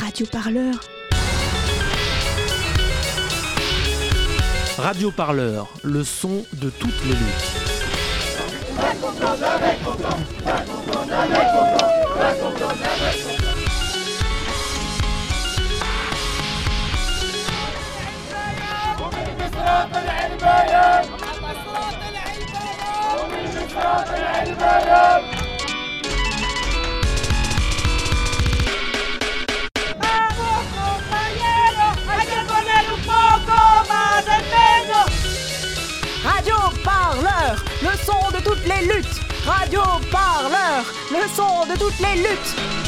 Radio Parleur. Radio Parleur, le son de toutes les luttes. Toutes les luttes. Radio Parleur, le son de toutes les luttes.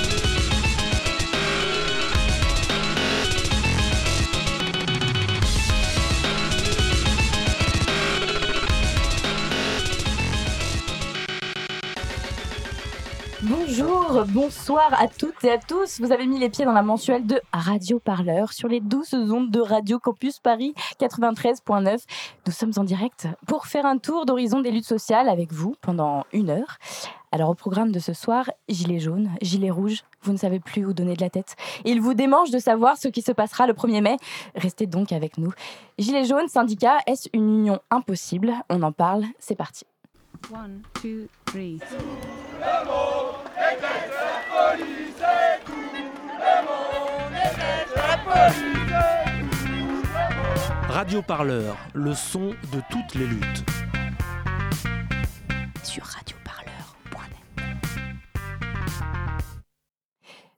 Bonjour, bonsoir à toutes et à tous. Vous avez mis les pieds dans la mensuelle de Radio Parleur sur les douces ondes de Radio Campus Paris 93.9. Nous sommes en direct pour faire un tour d'horizon des luttes sociales avec vous pendant une heure. Alors au programme de ce soir, gilet jaune, gilet rouge, vous ne savez plus où donner de la tête. Il vous démange de savoir ce qui se passera le 1er mai. Restez donc avec nous. Gilet jaune, syndicat, est-ce une union impossible? On en parle, c'est parti. One, two, three. Radio Parleur, le son de toutes les luttes. sur radioparleur.net.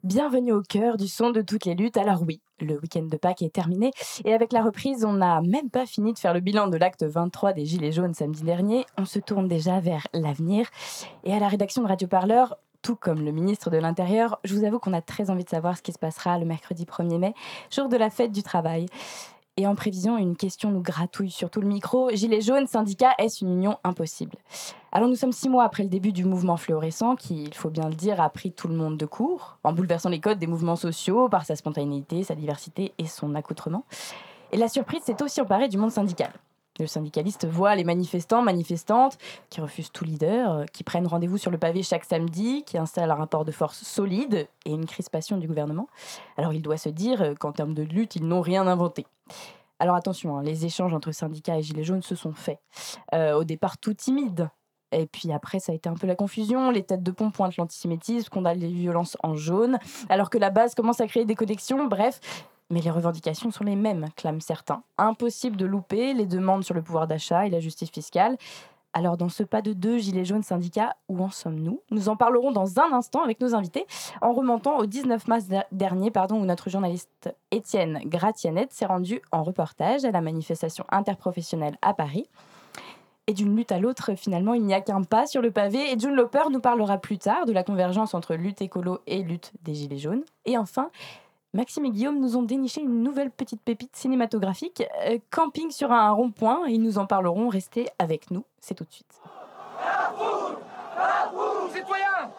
Bienvenue au cœur du son de toutes les luttes. Alors oui, le week-end de Pâques est terminé et avec la reprise, on n'a même pas fini de faire le bilan de l'acte 23 des Gilets jaunes samedi dernier. On se tourne déjà vers l'avenir. Et à la rédaction de Radio Parleur, tout comme le ministre de l'Intérieur, je vous avoue qu'on a très envie de savoir ce qui se passera le mercredi 1er mai, jour de la fête du travail. Et en prévision, une question nous gratouille sur tout le micro. Gilets jaunes, syndicat, est-ce une union impossible? Alors nous sommes six mois après le début du mouvement fluorescent qui, il faut bien le dire, a pris tout le monde de court, en bouleversant les codes des mouvements sociaux par sa spontanéité, sa diversité et son accoutrement. Et la surprise s'est aussi emparée du monde syndical. Le syndicaliste voit les manifestants, manifestantes, qui refusent tout leader, euh, qui prennent rendez-vous sur le pavé chaque samedi, qui installent un rapport de force solide et une crispation du gouvernement. Alors il doit se dire euh, qu'en termes de lutte, ils n'ont rien inventé. Alors attention, hein, les échanges entre syndicats et Gilets jaunes se sont faits. Euh, au départ, tout timide. Et puis après, ça a été un peu la confusion. Les têtes de pont pointent l'antisémitisme, condamnent les violences en jaune, alors que la base commence à créer des connexions. Bref, mais les revendications sont les mêmes, clament certains. Impossible de louper les demandes sur le pouvoir d'achat et la justice fiscale. Alors dans ce pas de deux gilets jaunes syndicats, où en sommes-nous? Nous en parlerons dans un instant avec nos invités, en remontant au 19 mars der- dernier, pardon, où notre journaliste Étienne Gratianet s'est rendu en reportage à la manifestation interprofessionnelle à Paris. Et d'une lutte à l'autre, finalement, il n'y a qu'un pas sur le pavé. Et June Loper nous parlera plus tard de la convergence entre lutte écolo et lutte des Gilets jaunes. Et enfin, Maxime et Guillaume nous ont déniché une nouvelle petite pépite cinématographique, euh, Camping sur un rond-point. Ils nous en parleront. Restez avec nous. C'est tout de suite. Citoyens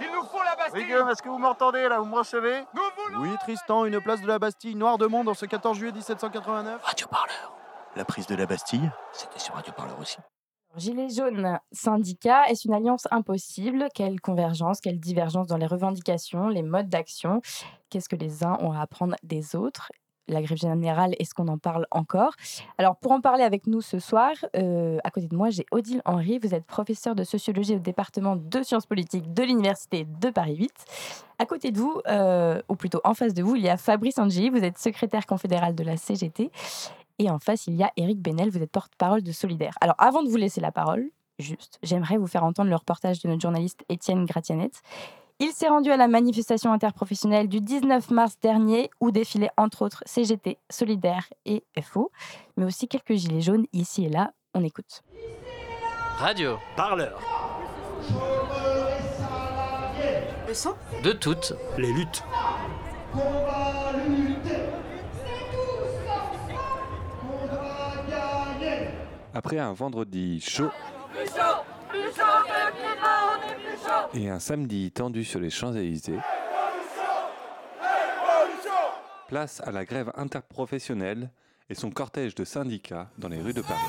Il nous faut la Bastille Guillaume, est-ce que vous m'entendez là Vous me recevez Nous voulons Oui, Tristan, une place de la Bastille, noir de monde, en ce 14 juillet 1789. Radio Parleur. La prise de la Bastille, c'était sur Radio Parleur aussi. Gilets jaunes, syndicat, est-ce une alliance impossible? Quelle convergence, quelle divergence dans les revendications, les modes d'action? Qu'est-ce que les uns ont à apprendre des autres? La grève générale, est-ce qu'on en parle encore? Alors, pour en parler avec nous ce soir, euh, à côté de moi, j'ai Odile Henry. Vous êtes professeur de sociologie au département de sciences politiques de l'Université de Paris 8. À côté de vous, euh, ou plutôt en face de vous, il y a Fabrice Angi. Vous êtes secrétaire confédéral de la CGT. Et en face, il y a Éric Benel. Vous êtes porte-parole de Solidaire. Alors, avant de vous laisser la parole, juste, j'aimerais vous faire entendre le reportage de notre journaliste Étienne Gratianet. Il s'est rendu à la manifestation interprofessionnelle du 19 mars dernier où défilaient entre autres CGT, Solidaire et FO, mais aussi quelques gilets jaunes ici et là. On écoute. Radio, Parleur, Le sang? De toutes. les luttes. Après un vendredi chaud, et un samedi tendu sur les Champs-Élysées, place à la grève interprofessionnelle et son cortège de syndicats dans les rues de Paris.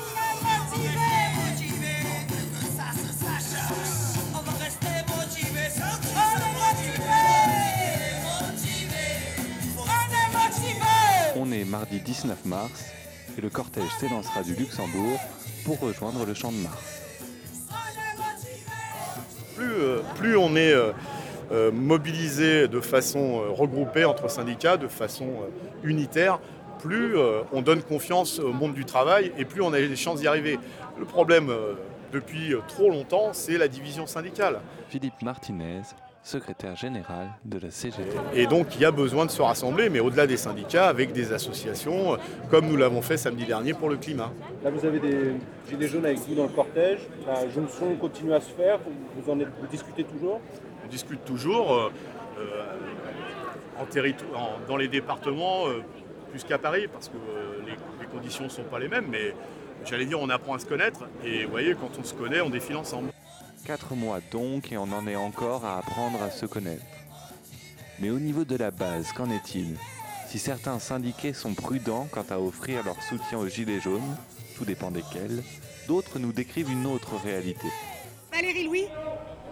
On est mardi 19 mars et le cortège s'élancera du Luxembourg pour rejoindre le Champ de Mars. Plus, euh, plus on est euh, euh, mobilisé de façon euh, regroupée entre syndicats, de façon unitaire, plus on donne confiance au monde du travail et plus on a des chances d'y arriver. Le problème depuis trop longtemps, c'est la division syndicale. Philippe Martinez, secrétaire général de la CGT. Et donc il y a besoin de se rassembler, mais au-delà des syndicats, avec des associations, euh, comme nous l'avons fait samedi dernier pour le climat. Là, vous avez des gilets jaunes avec vous dans le cortège. La jonction continue à se faire. Vous en êtes, vous discutez toujours? On discute toujours euh, euh, en territo- en- dans les départements euh, plus qu'à Paris, parce que euh, les, les conditions ne sont pas les mêmes, mais j'allais dire on apprend à se connaître, et vous voyez, quand on se connaît, on défile ensemble. Quatre mois donc et on en est encore à apprendre à se connaître. Mais au niveau de la base, qu'en est-il? Si certains syndiqués sont prudents quant à offrir leur soutien aux Gilets jaunes, tout dépend desquels, d'autres nous décrivent une autre réalité. Valérie Louis,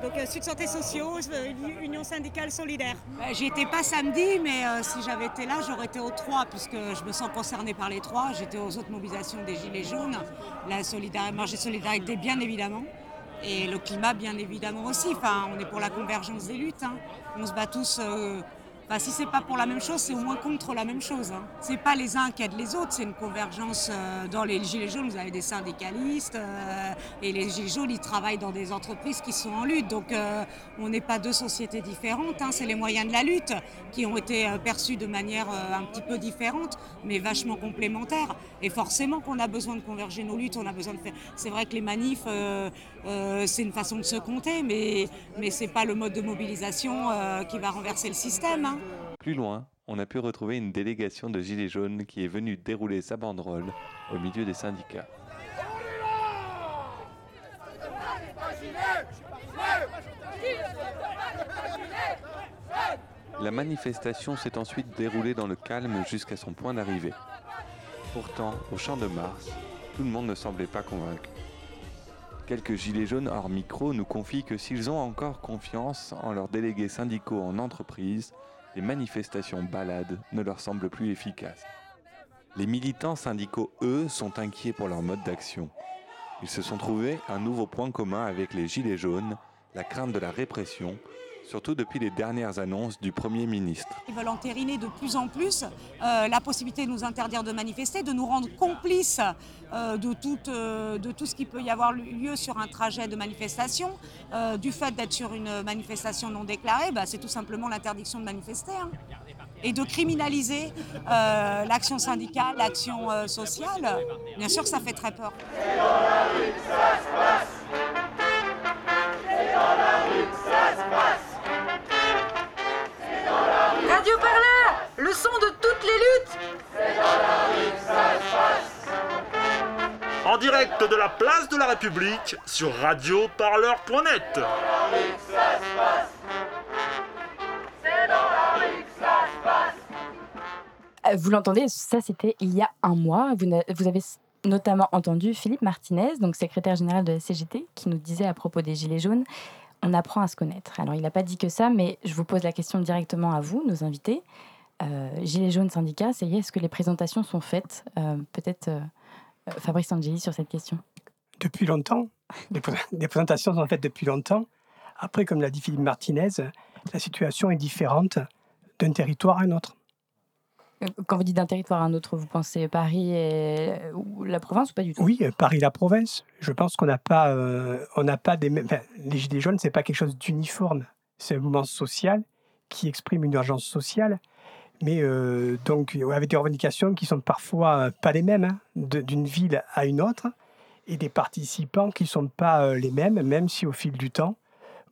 donc euh, Sud Santé Sociaux, euh, Union syndicale solidaire. J'y étais pas samedi, mais euh, si j'avais été là, j'aurais été aux trois, puisque je me sens concernée par les trois. J'étais aux autres mobilisations des Gilets jaunes, la solidarité, marche de solidarité bien évidemment, et le climat bien évidemment aussi. Enfin, on est pour la convergence des luttes. hein. On se bat tous. euh, Enfin, si c'est pas pour la même chose, c'est au moins contre la même chose. Hein. C'est pas les uns qui aident les autres, c'est une convergence. euh, dans les Gilets jaunes, vous avez des syndicalistes euh, et les Gilets jaunes, ils travaillent dans des entreprises qui sont en lutte. Donc, euh, on n'est pas deux sociétés différentes. hein. C'est les moyens de la lutte qui ont été perçus de manière un petit peu différente, mais vachement complémentaires. Et forcément qu'on a besoin de converger nos luttes. On a besoin de faire. C'est vrai que les manifs, euh, c'est une façon de se compter, mais mais c'est pas le mode de mobilisation euh, qui va renverser le système. hein. Plus loin, on a pu retrouver une délégation de Gilets jaunes qui est venue dérouler sa banderole au milieu des syndicats. La manifestation s'est ensuite déroulée dans le calme jusqu'à son point d'arrivée. Pourtant, au champ de Mars, tout le monde ne semblait pas convaincu. Quelques gilets jaunes hors micro nous confient que s'ils ont encore confiance en leurs délégués syndicaux en entreprise, les manifestations balades ne leur semblent plus efficaces. Les militants syndicaux, eux, sont inquiets pour leur mode d'action. Ils se sont trouvés un nouveau point commun avec les gilets jaunes, la crainte de la répression, surtout depuis les dernières annonces du Premier ministre. Ils veulent entériner de plus en plus euh, la possibilité de nous interdire de manifester, de nous rendre complices euh, de, tout, euh, de tout ce qui peut y avoir lieu sur un trajet de manifestation. Du fait d'être sur une manifestation non déclarée, bah, c'est tout simplement l'interdiction de manifester. hein. Et de criminaliser l'action syndicale, l'action sociale, bien sûr ça fait très peur. Parleur, le son de toutes les luttes. En direct de la place de la République sur radioparleur.net. Euh, Vous l'entendez, ça c'était il y a un mois. Vous, avez notamment entendu Philippe Martinez, donc secrétaire général de la CGT, qui nous disait à propos des Gilets jaunes, on apprend à se connaître. Alors il n'a pas dit que ça, mais je vous pose la question directement à vous, nos invités. Euh, Gilets jaunes syndicats, ça y est, est-ce que les présentations sont faites Euh, Peut-être euh, Fabrice Angeli sur cette question. depuis longtemps. Les, pré- les présentations sont faites depuis longtemps. Après, comme l'a dit Philippe Martinez, la situation est différente d'un territoire à un autre. Quand vous dites d'un territoire à un autre, vous pensez Paris et ou la province ou pas du tout? Oui, Paris, la province. Je pense qu'on n'a pas, euh, on n'a pas des enfin, les Gilets jaunes, c'est pas quelque chose d'uniforme. C'est un mouvement social qui exprime une urgence sociale, mais euh, donc avec des revendications qui sont parfois euh, pas les mêmes hein, d'une ville à une autre, et des participants qui sont pas euh, les mêmes, même si au fil du temps,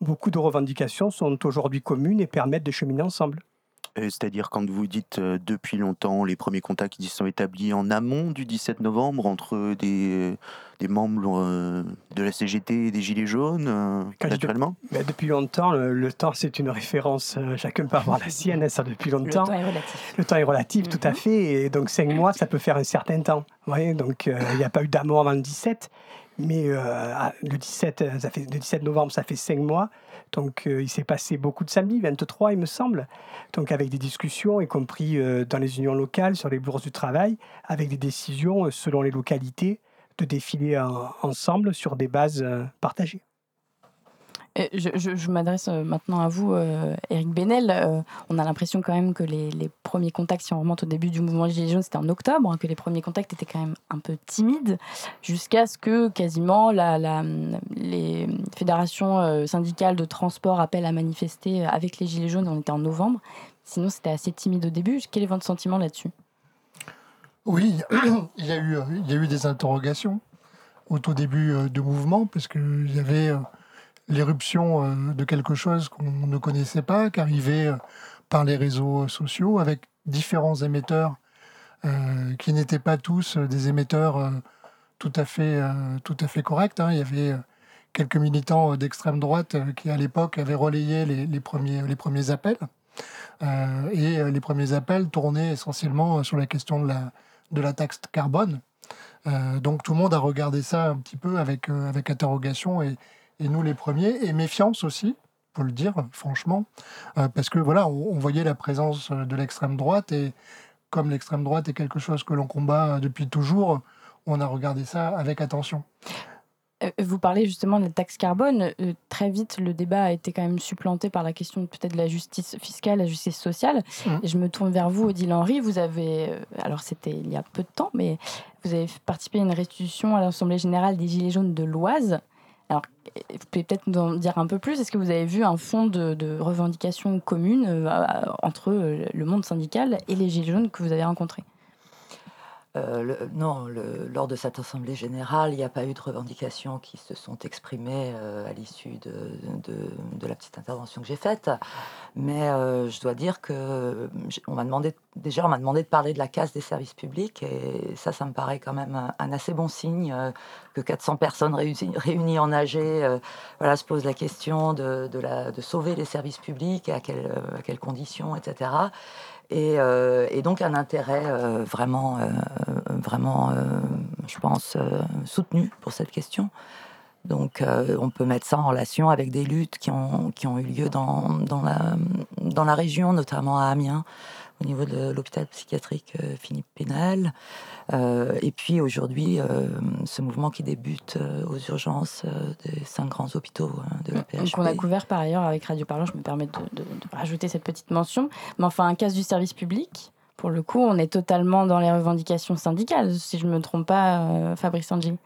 beaucoup de revendications sont aujourd'hui communes et permettent de cheminer ensemble. Euh, C'est-à-dire quand vous dites euh, depuis longtemps, les premiers contacts qui sont établis en amont du 17 novembre entre des, des membres euh, de la CGT et des Gilets jaunes, euh, naturellement Ben, depuis longtemps, le, le temps c'est une référence, euh, chacun peut avoir la sienne, ça depuis longtemps. temps est relatif. Le temps est relatif, tout à fait, et donc cinq mois, ça peut faire un certain temps. Voyez, donc euh, il n'y a pas eu d'amour avant le 17, Mais le, 17, ça fait, le 17 novembre, ça fait cinq mois. Donc il s'est passé beaucoup de samedis, 23 il me semble. Donc avec des discussions, y compris dans les unions locales, sur les bourses du travail, avec des décisions selon les localités de défiler ensemble sur des bases partagées. Je, m'adresse euh, maintenant à vous, Eric euh, Benel. Euh, on a l'impression quand même que les, premiers contacts, si on remonte au début du mouvement Gilets jaunes, c'était en octobre, hein, que les premiers contacts étaient quand même un peu timides, jusqu'à ce que quasiment la, les fédérations syndicales de transport appellent à manifester avec les Gilets jaunes. On était en novembre. Sinon, c'était assez timide au début. Quel est votre sentiment là-dessus? Oui, il y, a eu, il y a eu des interrogations au tout début du mouvement, parce qu'il y avait l'éruption euh, de quelque chose qu'on ne connaissait pas, qui arrivait euh, par les réseaux sociaux avec différents émetteurs euh, qui n'étaient pas tous des émetteurs tout à fait, tout à fait corrects. Hein. Il y avait quelques militants d'extrême droite qui, à l'époque, avaient relayé les, premiers, les premiers appels. et les premiers appels tournaient essentiellement sur la question de la, de la taxe carbone. donc tout le monde a regardé ça un petit peu avec, avec interrogation et nous les premiers, et méfiance aussi, pour le dire franchement, euh, parce que voilà, on, voyait la présence de l'extrême droite, et comme l'extrême droite est quelque chose que l'on combat depuis toujours, on a regardé ça avec attention. Euh, vous parlez justement de la taxe carbone. Euh, très vite, le débat a été quand même supplanté par la question peut-être de la justice fiscale, la justice sociale. Mmh. Et je me tourne vers vous, Odile Henry. Vous avez, alors c'était il y a peu de temps, mais vous avez participé à une restitution à l'Assemblée générale des Gilets jaunes de l'Oise. Alors, vous pouvez peut-être nous en dire un peu plus. Est-ce que vous avez vu un fond de, revendication commune euh, entre euh, le monde syndical et les Gilets jaunes que vous avez rencontrés? Euh, non, lors de cette assemblée générale, il n'y a pas eu de revendications qui se sont exprimées euh, à l'issue de, la petite intervention que j'ai faite. Mais euh, je dois dire que m'a demandé déjà on m'a demandé de parler de la casse des services publics et ça, ça me paraît quand même un, assez bon signe que 400 personnes réunies, en AG, se posent la question de, sauver les services publics et à quelles conditions, etc. Euh, et, donc un intérêt euh, vraiment, euh, vraiment je pense, soutenu pour cette question. Donc on peut mettre ça en relation avec des luttes qui ont, qui ont eu lieu dans, dans, la, dans la région, notamment à Amiens, au niveau de l'hôpital psychiatrique euh, Philippe Pénal. Euh, et puis aujourd'hui, euh, ce mouvement qui débute aux urgences des cinq grands hôpitaux hein, de la PHP. Qu'on a couvert par ailleurs avec Radio Parlant, je me permets de, rajouter cette petite mention. Mais enfin, un cas du service public, pour le coup, on est totalement dans les revendications syndicales, si je ne me trompe pas, Fabrice Sanji.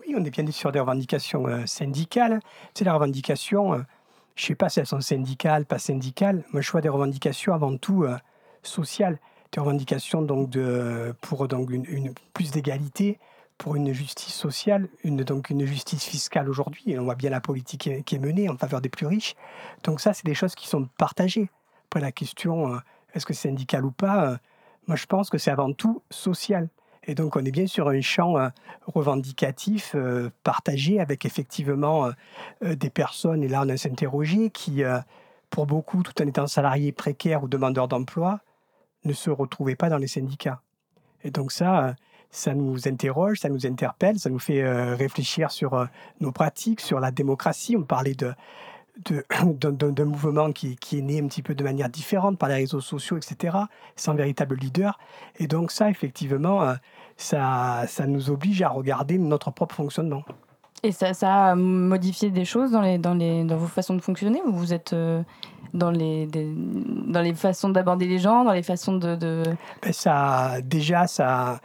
Oui, on est bien sur des revendications syndicales. C'est la revendication, je ne sais pas si elles sont syndicales, pas syndicales. Moi, je vois des revendications avant tout sociales, des revendications donc de, pour donc une, plus d'égalité, pour une justice sociale, une, donc une justice fiscale aujourd'hui. Et on voit bien la politique qui est, menée en faveur des plus riches. Donc ça, c'est des choses qui sont partagées. Après la question, euh, est-ce que c'est syndical ou pas euh, Moi, je pense que c'est avant tout social. Et donc, on est bien sur un champ euh, revendicatif partagé avec effectivement des personnes, et là, on a s'interroger, qui, pour beaucoup, tout en étant salariés précaires ou demandeurs d'emploi, ne se retrouvaient pas dans les syndicats. Et donc ça, ça nous interroge, ça nous interpelle, ça nous fait euh, réfléchir sur euh, nos pratiques, sur la démocratie. On parlait de, d'un mouvement qui, qui, est né un petit peu de manière différente par les réseaux sociaux, etc., sans véritable leader. Et donc ça, effectivement, euh, ça, ça nous oblige à regarder notre propre fonctionnement. Et ça, ça a modifié des choses dans, les, dans, les, dans vos façons de fonctionner ou vous êtes dans les, dans les façons d'aborder les gens, dans les façons de... Ben, ça, déjà, ça,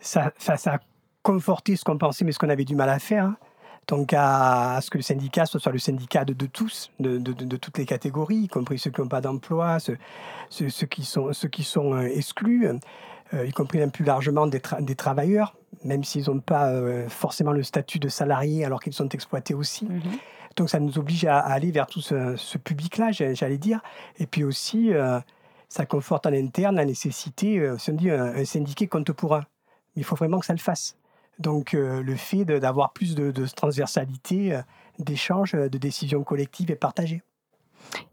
ça, ça, a conforté ce qu'on pensait, mais ce qu'on avait du mal à faire. Hein. Donc, à, ce que le syndicat soit le syndicat de, tous, de, de, de, toutes les catégories, y compris ceux qui n'ont pas d'emploi, ceux, ceux, qui sont, ceux qui sont euh, exclus, euh, y compris même plus largement des, des travailleurs, même s'ils n'ont pas euh, forcément le statut de salarié alors qu'ils sont exploités aussi. Mmh donc ça nous oblige à, aller vers tout ce, public-là, j'allais dire. Et puis aussi, euh, ça conforte en interne la nécessité, euh, si on dit un, syndiqué compte pour un. Mais il faut vraiment que ça le fasse. Donc euh, le fait d'avoir plus de, transversalité, d'échanges, de décisions collectives et partagées.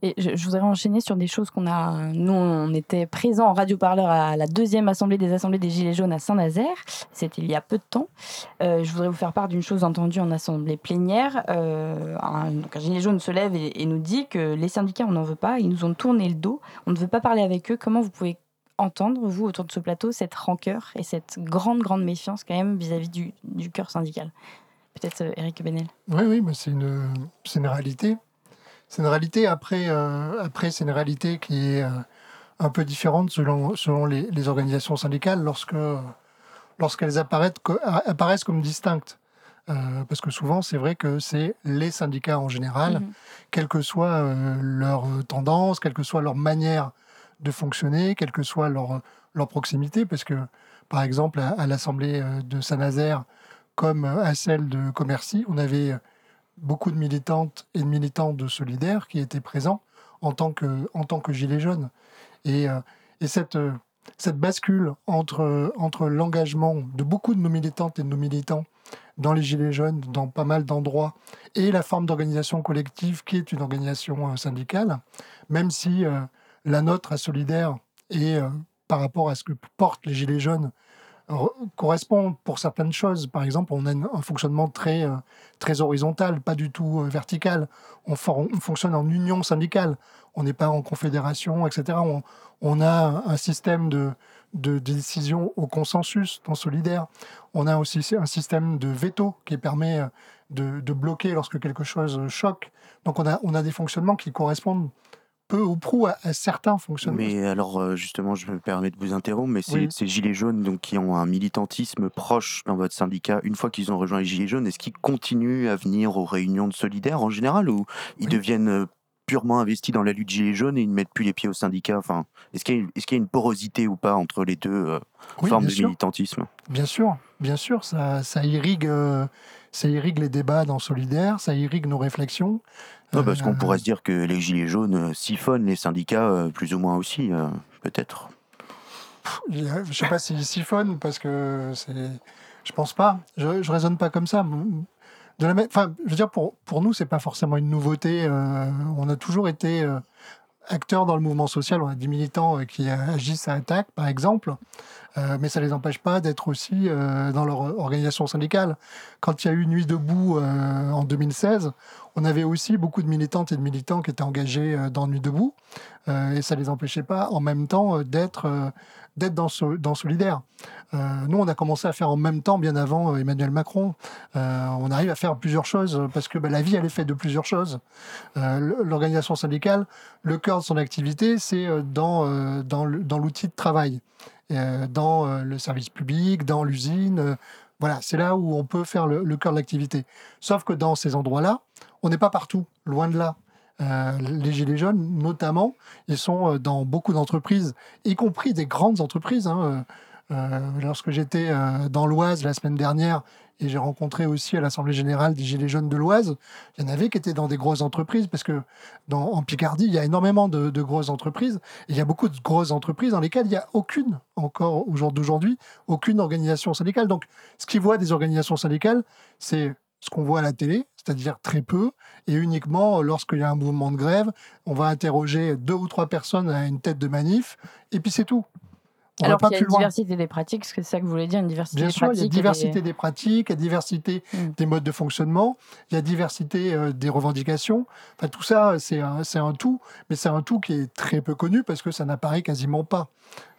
Et je, voudrais enchaîner sur des choses qu'on a. Nous, on était présents en radio-parleur à la deuxième assemblée des assemblées des Gilets jaunes à Saint-Nazaire. C'était il y a peu de temps. Euh, je voudrais vous faire part d'une chose entendue en assemblée plénière. Euh, un, Gilet jaune se lève et, nous dit que les syndicats, on n'en veut pas. Ils nous ont tourné le dos. On ne veut pas parler avec eux. Comment vous pouvez entendre, vous, autour de ce plateau, cette rancœur et cette grande, grande méfiance quand même vis-à-vis du, cœur syndical? Peut-être euh, Eric Benel. Oui, oui, mais c'est une, une réalité. C'est une réalité. Après, euh, après c'est une réalité qui est euh, un peu différente selon, selon les, les organisations syndicales lorsque, lorsqu'elles apparaissent, apparaissent comme distinctes. Euh, parce que souvent, c'est vrai que c'est les syndicats en général, Mhm. quelle que soit leur tendance, quelle que soit leur manière de fonctionner, quelle que soit leur, leur proximité, parce que, par exemple, à, à l'Assemblée de Saint-Nazaire, comme à celle de Commercy, on avait beaucoup de militantes et de militants de Solidaires qui étaient présents en tant que, en tant que gilets jaunes. Et, euh, et cette, euh, cette bascule entre, entre l'engagement de beaucoup de nos militantes et de nos militants dans les Gilets jaunes, dans pas mal d'endroits, et la forme d'organisation collective qui est une organisation euh, syndicale, même si euh, la nôtre à Solidaire euh, par rapport à ce que portent les Gilets jaunes correspond pour certaines choses. Par exemple, on a un fonctionnement très, euh, très horizontal, pas du tout euh, vertical. On, fonctionne en union syndicale. On n'est pas en confédération, etc. On, a un- un système de, de décision au consensus dans Solidaire. On a aussi un système de veto qui permet euh, de, de bloquer lorsque quelque chose choque. Donc on a, on a des fonctionnements qui correspondent peu ou prou à, à certains fonctionnements. Mais alors, euh, justement, je me permets de vous interrompre, mais ces, Oui. ces gilets jaunes donc, qui ont un militantisme proche dans votre syndicat, une fois qu'ils ont rejoint les gilets jaunes, est-ce qu'ils continuent à venir aux réunions de solidaires en général ou ils deviennent euh, purement investis dans la lutte gilets jaunes et ils ne mettent plus les pieds au syndicat? Enfin, Est-ce qu'il y, a une- est-ce qu'il y a une porosité ou pas entre les deux euh, Oui, formes de sûr. militantisme? Bien sûr, bien sûr, ça, ça, irrigue, euh, ça irrigue les débats dans Solidaire, ça irrigue nos réflexions. Ouais, Parce qu'on Euh, pourrait se dire que les gilets jaunes euh, siphonnent les syndicats euh, plus ou moins aussi, peut-être. Je ne sais pas s'ils siphonnent parce que c'est. Je pense pas. Je, ne raisonne pas comme ça. De la même... enfin, je veux dire, pour, pour nous, c'est pas forcément une nouveauté. euh, on a toujours été euh, acteurs dans le mouvement social. On a des militants euh, qui agissent à attaque, par exemple. Euh, mais ça les empêche pas d'être aussi euh, dans leur organisation syndicale. Quand il y a eu Nuit debout en 2016, on avait aussi beaucoup de militantes et de militants qui étaient engagés dans Nuit debout, et ça les empêchait pas en même temps d'être d'être dans, So- dans Solidaire. Euh, nous, on a commencé à faire en même temps, bien avant euh, Emmanuel Macron. Euh, on arrive à faire plusieurs choses parce que bah, la vie, elle est faite de plusieurs choses. L'organisation syndicale, le cœur de son activité, c'est dans, l'outil de travail, dans le service public, dans l'usine. voilà, c'est là où on peut faire le cœur de l'activité. Sauf que dans ces endroits-là, on n'est pas partout, loin de là. Euh, les Gilets jaunes, notamment, ils sont euh, dans beaucoup d'entreprises, y compris des grandes entreprises. hein. Euh, lorsque j'étais dans l'Oise la semaine dernière, et j'ai rencontré aussi à l'Assemblée générale des Gilets jaunes de l'Oise, il y en avait qui étaient dans des grosses entreprises, parce que en Picardie, il y a énormément de, de grosses entreprises, et il y a beaucoup de grosses entreprises dans lesquelles il n'y a aucune, encore au jour d'aujourd'hui, aucune organisation syndicale. Donc, ce qu'ils voient des organisations syndicales, c'est ce qu'on voit à la télé, c'est-à-dire très peu, et uniquement lorsqu'il y a un mouvement de grève, on va interroger deux ou trois personnes à une tête de manif, et puis c'est tout. On va Alors pas qu'il y a plus une loin. diversité des pratiques, c'est ça que vous voulez dire, une diversité Bien des sûr, il y a pratiques. diversité des- des pratiques, il y a diversité Mm. des modes de fonctionnement, il y a diversité euh, des revendications. Enfin, tout ça, c'est un, un tout, mais c'est un tout qui est très peu connu parce que ça n'apparaît quasiment pas.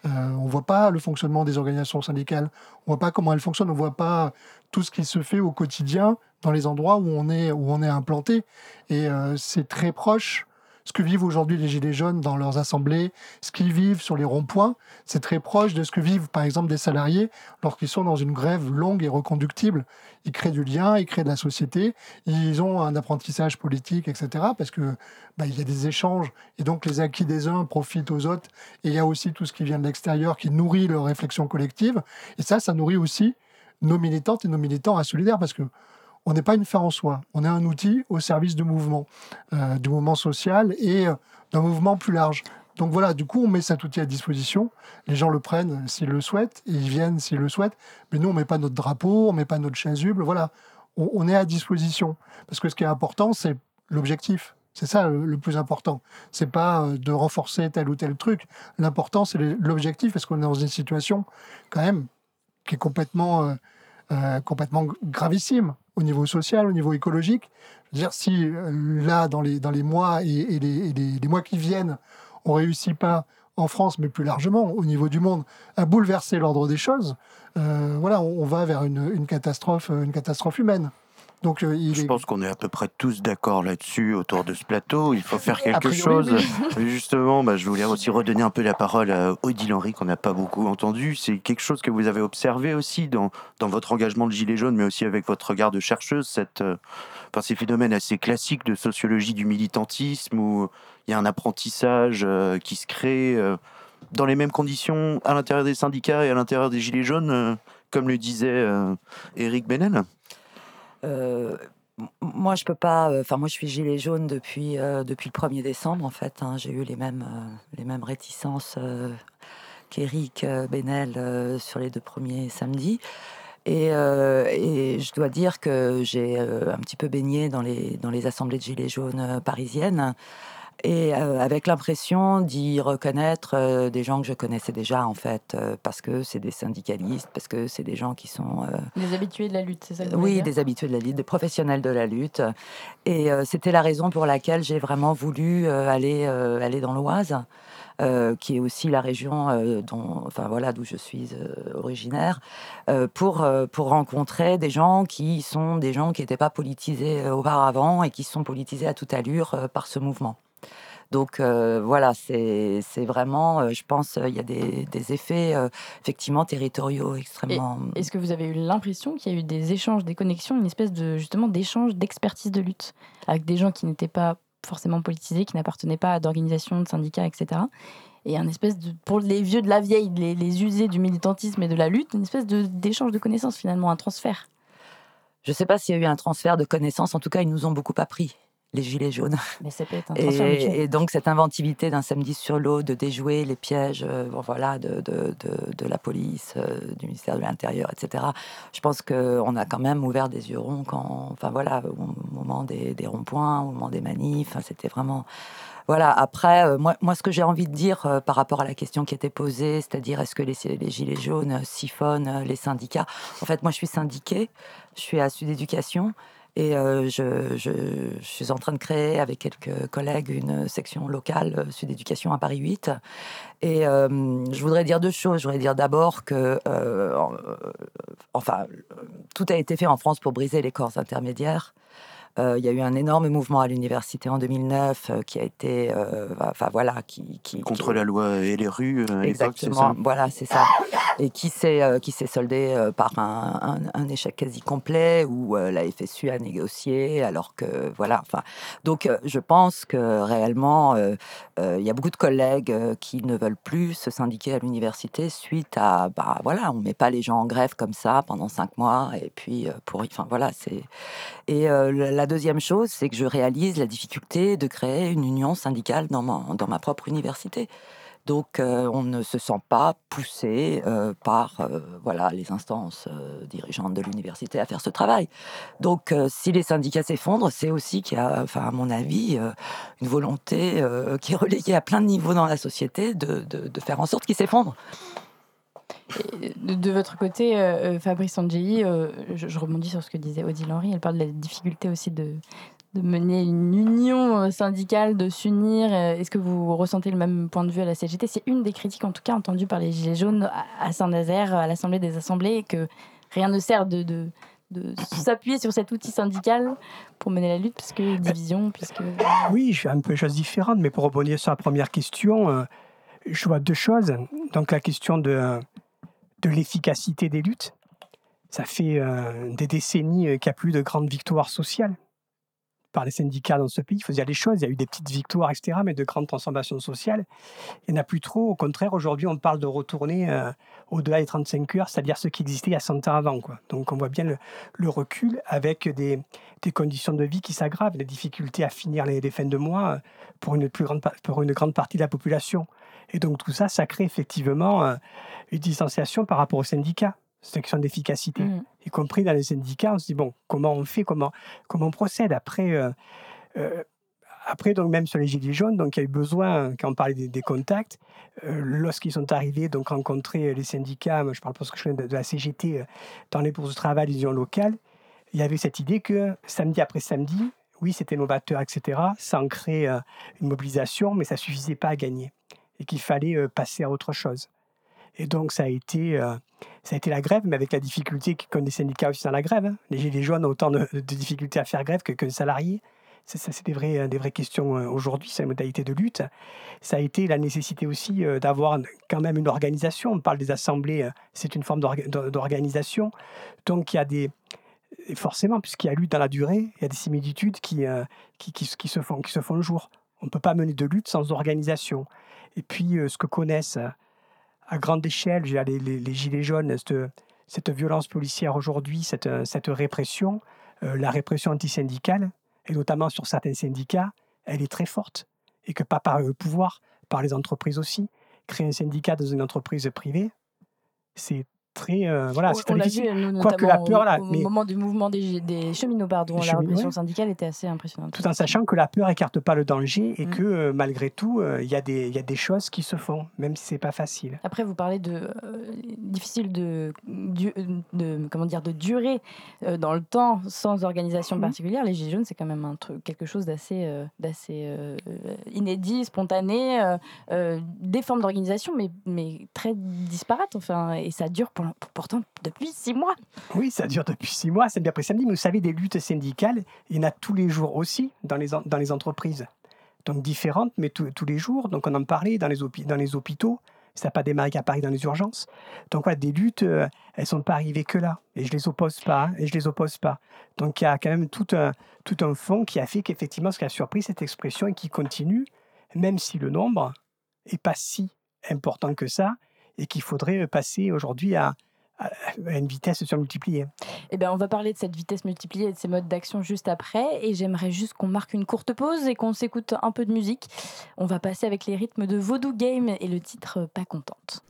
Euh, on ne voit pas le fonctionnement des organisations syndicales, on ne voit pas comment elles fonctionnent, on ne voit pas tout ce qui se fait au quotidien dans les endroits où on est, où on est implanté. Et euh, c'est très proche. Ce que vivent aujourd'hui les Gilets jaunes dans leurs assemblées, ce qu'ils vivent sur les ronds-points, c'est très proche de ce que vivent par exemple des salariés lorsqu'ils sont dans une grève longue et reconductible. Ils créent du lien, ils créent de la société, ils ont un apprentissage politique, etc. Parce que bah, il y a des échanges et donc les acquis des uns profitent aux autres. Et il y a aussi tout ce qui vient de l'extérieur qui nourrit leur réflexion collective. Et ça, ça nourrit aussi nos militantes et nos militants à Solidaire parce que on n'est pas une fin en soi. On est un outil au service du mouvement, euh, du mouvement social et euh, d'un mouvement plus large. Donc voilà, du coup, on met cet outil à disposition. Les gens le prennent s'ils le souhaitent ils viennent s'ils le souhaitent. Mais nous, on met pas notre drapeau, on met pas notre chasuble. Voilà, on, est à disposition. Parce que ce qui est important, c'est l'objectif. C'est ça le, plus important. C'est pas euh, de renforcer tel ou tel truc. L'important, c'est l'objectif, parce qu'on est dans une situation, quand même, qui est complètement, euh, complètement gravissime au niveau social, au niveau écologique. Je veux dire, si euh, là, dans les, dans les mois et, les, mois qui viennent, on réussit pas en France, mais plus largement au niveau du monde, à bouleverser l'ordre des choses, euh, voilà, on, va vers une catastrophe, une catastrophe humaine. Donc, euh, il Je est- pense qu'on est à peu près tous d'accord là-dessus autour de ce plateau. Il faut faire quelque priori, chose. oui. Justement, bah, je voulais aussi redonner un peu la parole à Odile Henry, qu'on n'a pas beaucoup entendu. C'est quelque chose que vous avez observé aussi dans, dans votre engagement de Gilet jaune, mais aussi avec votre regard de chercheuse, cette, euh, enfin, ces phénomènes assez classiques de sociologie du militantisme où il y a un apprentissage euh, qui se crée euh, dans les mêmes conditions à l'intérieur des syndicats et à l'intérieur des Gilets jaunes, euh, comme le disait euh, Éric Benel. Euh, moi, je peux pas. euh, Enfin, moi, je suis gilet jaune depuis euh, depuis le 1er décembre. En fait, hein. j'ai eu les mêmes les mêmes réticences qu'Éric Benel sur les deux premiers samedis. Et, je dois dire que j'ai un petit peu baigné dans les dans les assemblées de gilets jaunes parisiennes. Et euh, avec l'impression d'y reconnaître euh, des gens que je connaissais déjà, en fait, euh, parce que c'est des syndicalistes, parce que c'est des gens qui sont Les habitués de la lutte, c'est ça que vous oui, des habitués de la lutte, des professionnels de la lutte. Et c'était la raison pour laquelle j'ai vraiment voulu aller, aller dans l'Oise, euh, qui est aussi la région euh, dont, enfin, voilà, d'où je suis euh, originaire, pour, pour rencontrer des gens qui sont des gens qui n'étaient pas politisés auparavant et qui sont politisés à toute allure par ce mouvement. Donc euh, voilà, c'est vraiment, euh, je pense, euh, il y a des, des effets effectivement territoriaux extrêmement. Est-ce que vous avez eu l'impression qu'il y a eu des échanges, des connexions, une espèce de justement d'échange, d'expertise de lutte avec des gens qui n'étaient pas forcément politisés, qui n'appartenaient pas à d'organisations, de syndicats, etc. Et un espèce de, pour les vieux de la vieille, les, les usés du militantisme et de la lutte, une espèce de- d'échange de connaissances finalement, un transfert? Je ne sais pas s'il y a eu un transfert de connaissances. En tout cas, ils nous ont beaucoup appris, les gilets jaunes. Mais ça peut être un. Et, et donc, cette inventivité d'un samedi sur l'eau, de déjouer les pièges euh, bon, voilà, de, de, de- de la police, euh, du ministère de l'Intérieur, etc. Je pense qu'on a quand même ouvert des yeux ronds quand, enfin, voilà, au moment des, des ronds-points, au moment des manifs. Enfin, C'était vraiment. Voilà, après, euh, moi, moi, ce que j'ai envie de dire euh, par rapport à la question qui était posée, c'est-à-dire est-ce que les, les Gilets jaunes siphonnent les syndicats? En fait, moi, je suis syndiquée, je suis à Sud Éducation. Et euh, je, suis en train de créer avec quelques collègues une section locale euh, Sud Éducation à Paris 8. Et euh, je voudrais dire deux choses. Je voudrais dire d'abord que, en- enfin, tout a été fait en France pour briser les corps intermédiaires. Euh, il y a eu un énorme mouvement à l'université en 2009 euh, qui a été, euh, enfin voilà, qui, qui Contre la loi et les rues Exactement, voilà, c'est ça. Et qui s'est euh, qui s'est soldé euh, par un, un- un échec quasi complet où euh, la FSU a négocié alors que voilà. Enfin, donc euh, je pense que réellement euh, euh, il y a beaucoup de collègues euh, qui ne veulent plus se syndiquer à l'université suite à bah voilà, on met pas les gens en grève comme ça pendant cinq mois et puis euh, pour enfin voilà c'est et euh, la deuxième chose, c'est que je réalise la difficulté de créer une union syndicale dans ma, dans ma propre université. Donc, euh, on ne se sent pas poussé euh, par euh, voilà, les instances dirigeantes de l'université à faire ce travail. Donc, si les syndicats s'effondrent, c'est aussi qu'il y a, enfin, à mon avis, une volonté qui est relayée à plein de niveaux dans la société de- de faire en sorte qu'ils s'effondrent. De, votre côté, euh, euh, Fabrice Angeli, euh, je, rebondis sur ce que disait Odile Henry, elle parle de la difficulté aussi de, mener une union syndicale, de s'unir. Est-ce que vous ressentez le même point de vue à la CGT C'est une des critiques, en tout cas, entendues par les Gilets jaunes à- Saint-Nazaire, à l'Assemblée des Assemblées, que rien ne sert de, s'appuyer sur cet outil syndical pour mener la lutte, puisque division, puisque... Oui, je un peu des choses différentes, mais pour rebondir sur la première question, je vois deux choses. Donc la question de, de l'efficacité des luttes. Ça fait euh, des décennies euh, qu'il n'y a plus de grandes victoires sociales par les syndicats dans ce pays. Il dire les choses, il y a eu des petites victoires, etc., mais de grandes transformations sociales, il n'y en a plus trop. Au contraire, aujourd'hui, on parle de retourner euh, au-delà des 35 heures, c'est-à-dire ce qui existait il y a 100 ans avant. Quoi. Donc on voit bien le, recul avec des, des conditions de vie qui s'aggravent, des difficultés à finir les, fins de mois euh, pour une, plus grande, pour une grande partie de la population. Et donc tout ça, ça crée effectivement euh, une distanciation par rapport aux syndicats. C'est une question d'efficacité. Mm. Y compris dans les syndicats, on se dit, bon, comment on fait, comment, comment on procède Après, euh, euh, après, donc, même sur les Gilets jaunes, donc, il y a eu besoin, quand on parlait des, contacts, euh, lorsqu'ils sont arrivés, donc rencontrer les syndicats, moi, je parle parce que je suis de, de la CGT, dans les bourses de travail, les unions locales, il y avait cette idée que samedi après samedi, oui, c'était novateur, etc. Ça ancrait une mobilisation, mais ça suffisait pas à gagner et qu'il fallait passer à autre chose. Et donc, ça a été, ça a été la grève, mais avec la difficulté qu'ont les syndicats aussi dans la grève. Hein. Les Gilets jaunes ont autant de, difficultés à faire grève que, que salariés. Ça, c'est des, vraies, des vraies questions aujourd'hui, c'est la modalité de lutte. Ça a été la nécessité aussi d'avoir quand même une organisation. On parle des assemblées, c'est une forme d'organisation. Donc, il y a des, forcément, puisqu'il y a lutte dans la durée, il y a des similitudes qui, euh, qui, se font, qui se font le jour. On ne peut pas mener de lutte sans organisation. Et puis, euh, ce que connaissent euh, à grande échelle les, les, Gilets jaunes, cette, violence policière aujourd'hui, cette, cette répression, la répression antisyndicale, et notamment sur certains syndicats, elle est très forte. Et que pas par le pouvoir, par les entreprises aussi. Créer un syndicat dans une entreprise privée, c'est très euh, voilà c'est difficile. quoique la peur là au, mais moment du mouvement des, des cheminots pardon la répression syndicale était assez impressionnante. Tout en sachant que la peur écarte pas le danger et mm. que euh, malgré tout euh, il y a des il y a des choses qui se font même si c'est pas facile. Après vous parlez de difficile de, de, comment dire de durer dans le temps sans organisation mm. particulière. Les gilets jaunes c'est quand même un truc quelque chose d'assez d'assez inédit spontané des formes d'organisation mais mais très disparates enfin et ça dure pour pourtant depuis six mois. Oui, ça dure depuis six mois, bien après samedi. Mais vous savez, des luttes syndicales, il y en a tous les jours aussi dans les, entreprises. Donc différentes, mais tous les jours. Donc on en parlait dans les, hôpitaux. Ça n'a pas démarré qu'à Paris dans les urgences. Donc voilà, des luttes, euh, elles ne sont pas arrivées que là. Et je les oppose pas. Hein, et je les oppose pas. Donc il y a quand même tout un, tout un fond qui a fait qu'effectivement, ce qui a surpris cette expression et qui continue, même si le nombre n'est pas si important que ça, et qu'il faudrait passer aujourd'hui à, une vitesse surmultipliée. Eh bien, on va parler de cette vitesse multipliée et de ces modes d'action juste après. Et j'aimerais juste qu'on marque une courte pause et qu'on s'écoute un peu de musique. On va passer avec les rythmes de Voodoo Game et le titre Pas contente.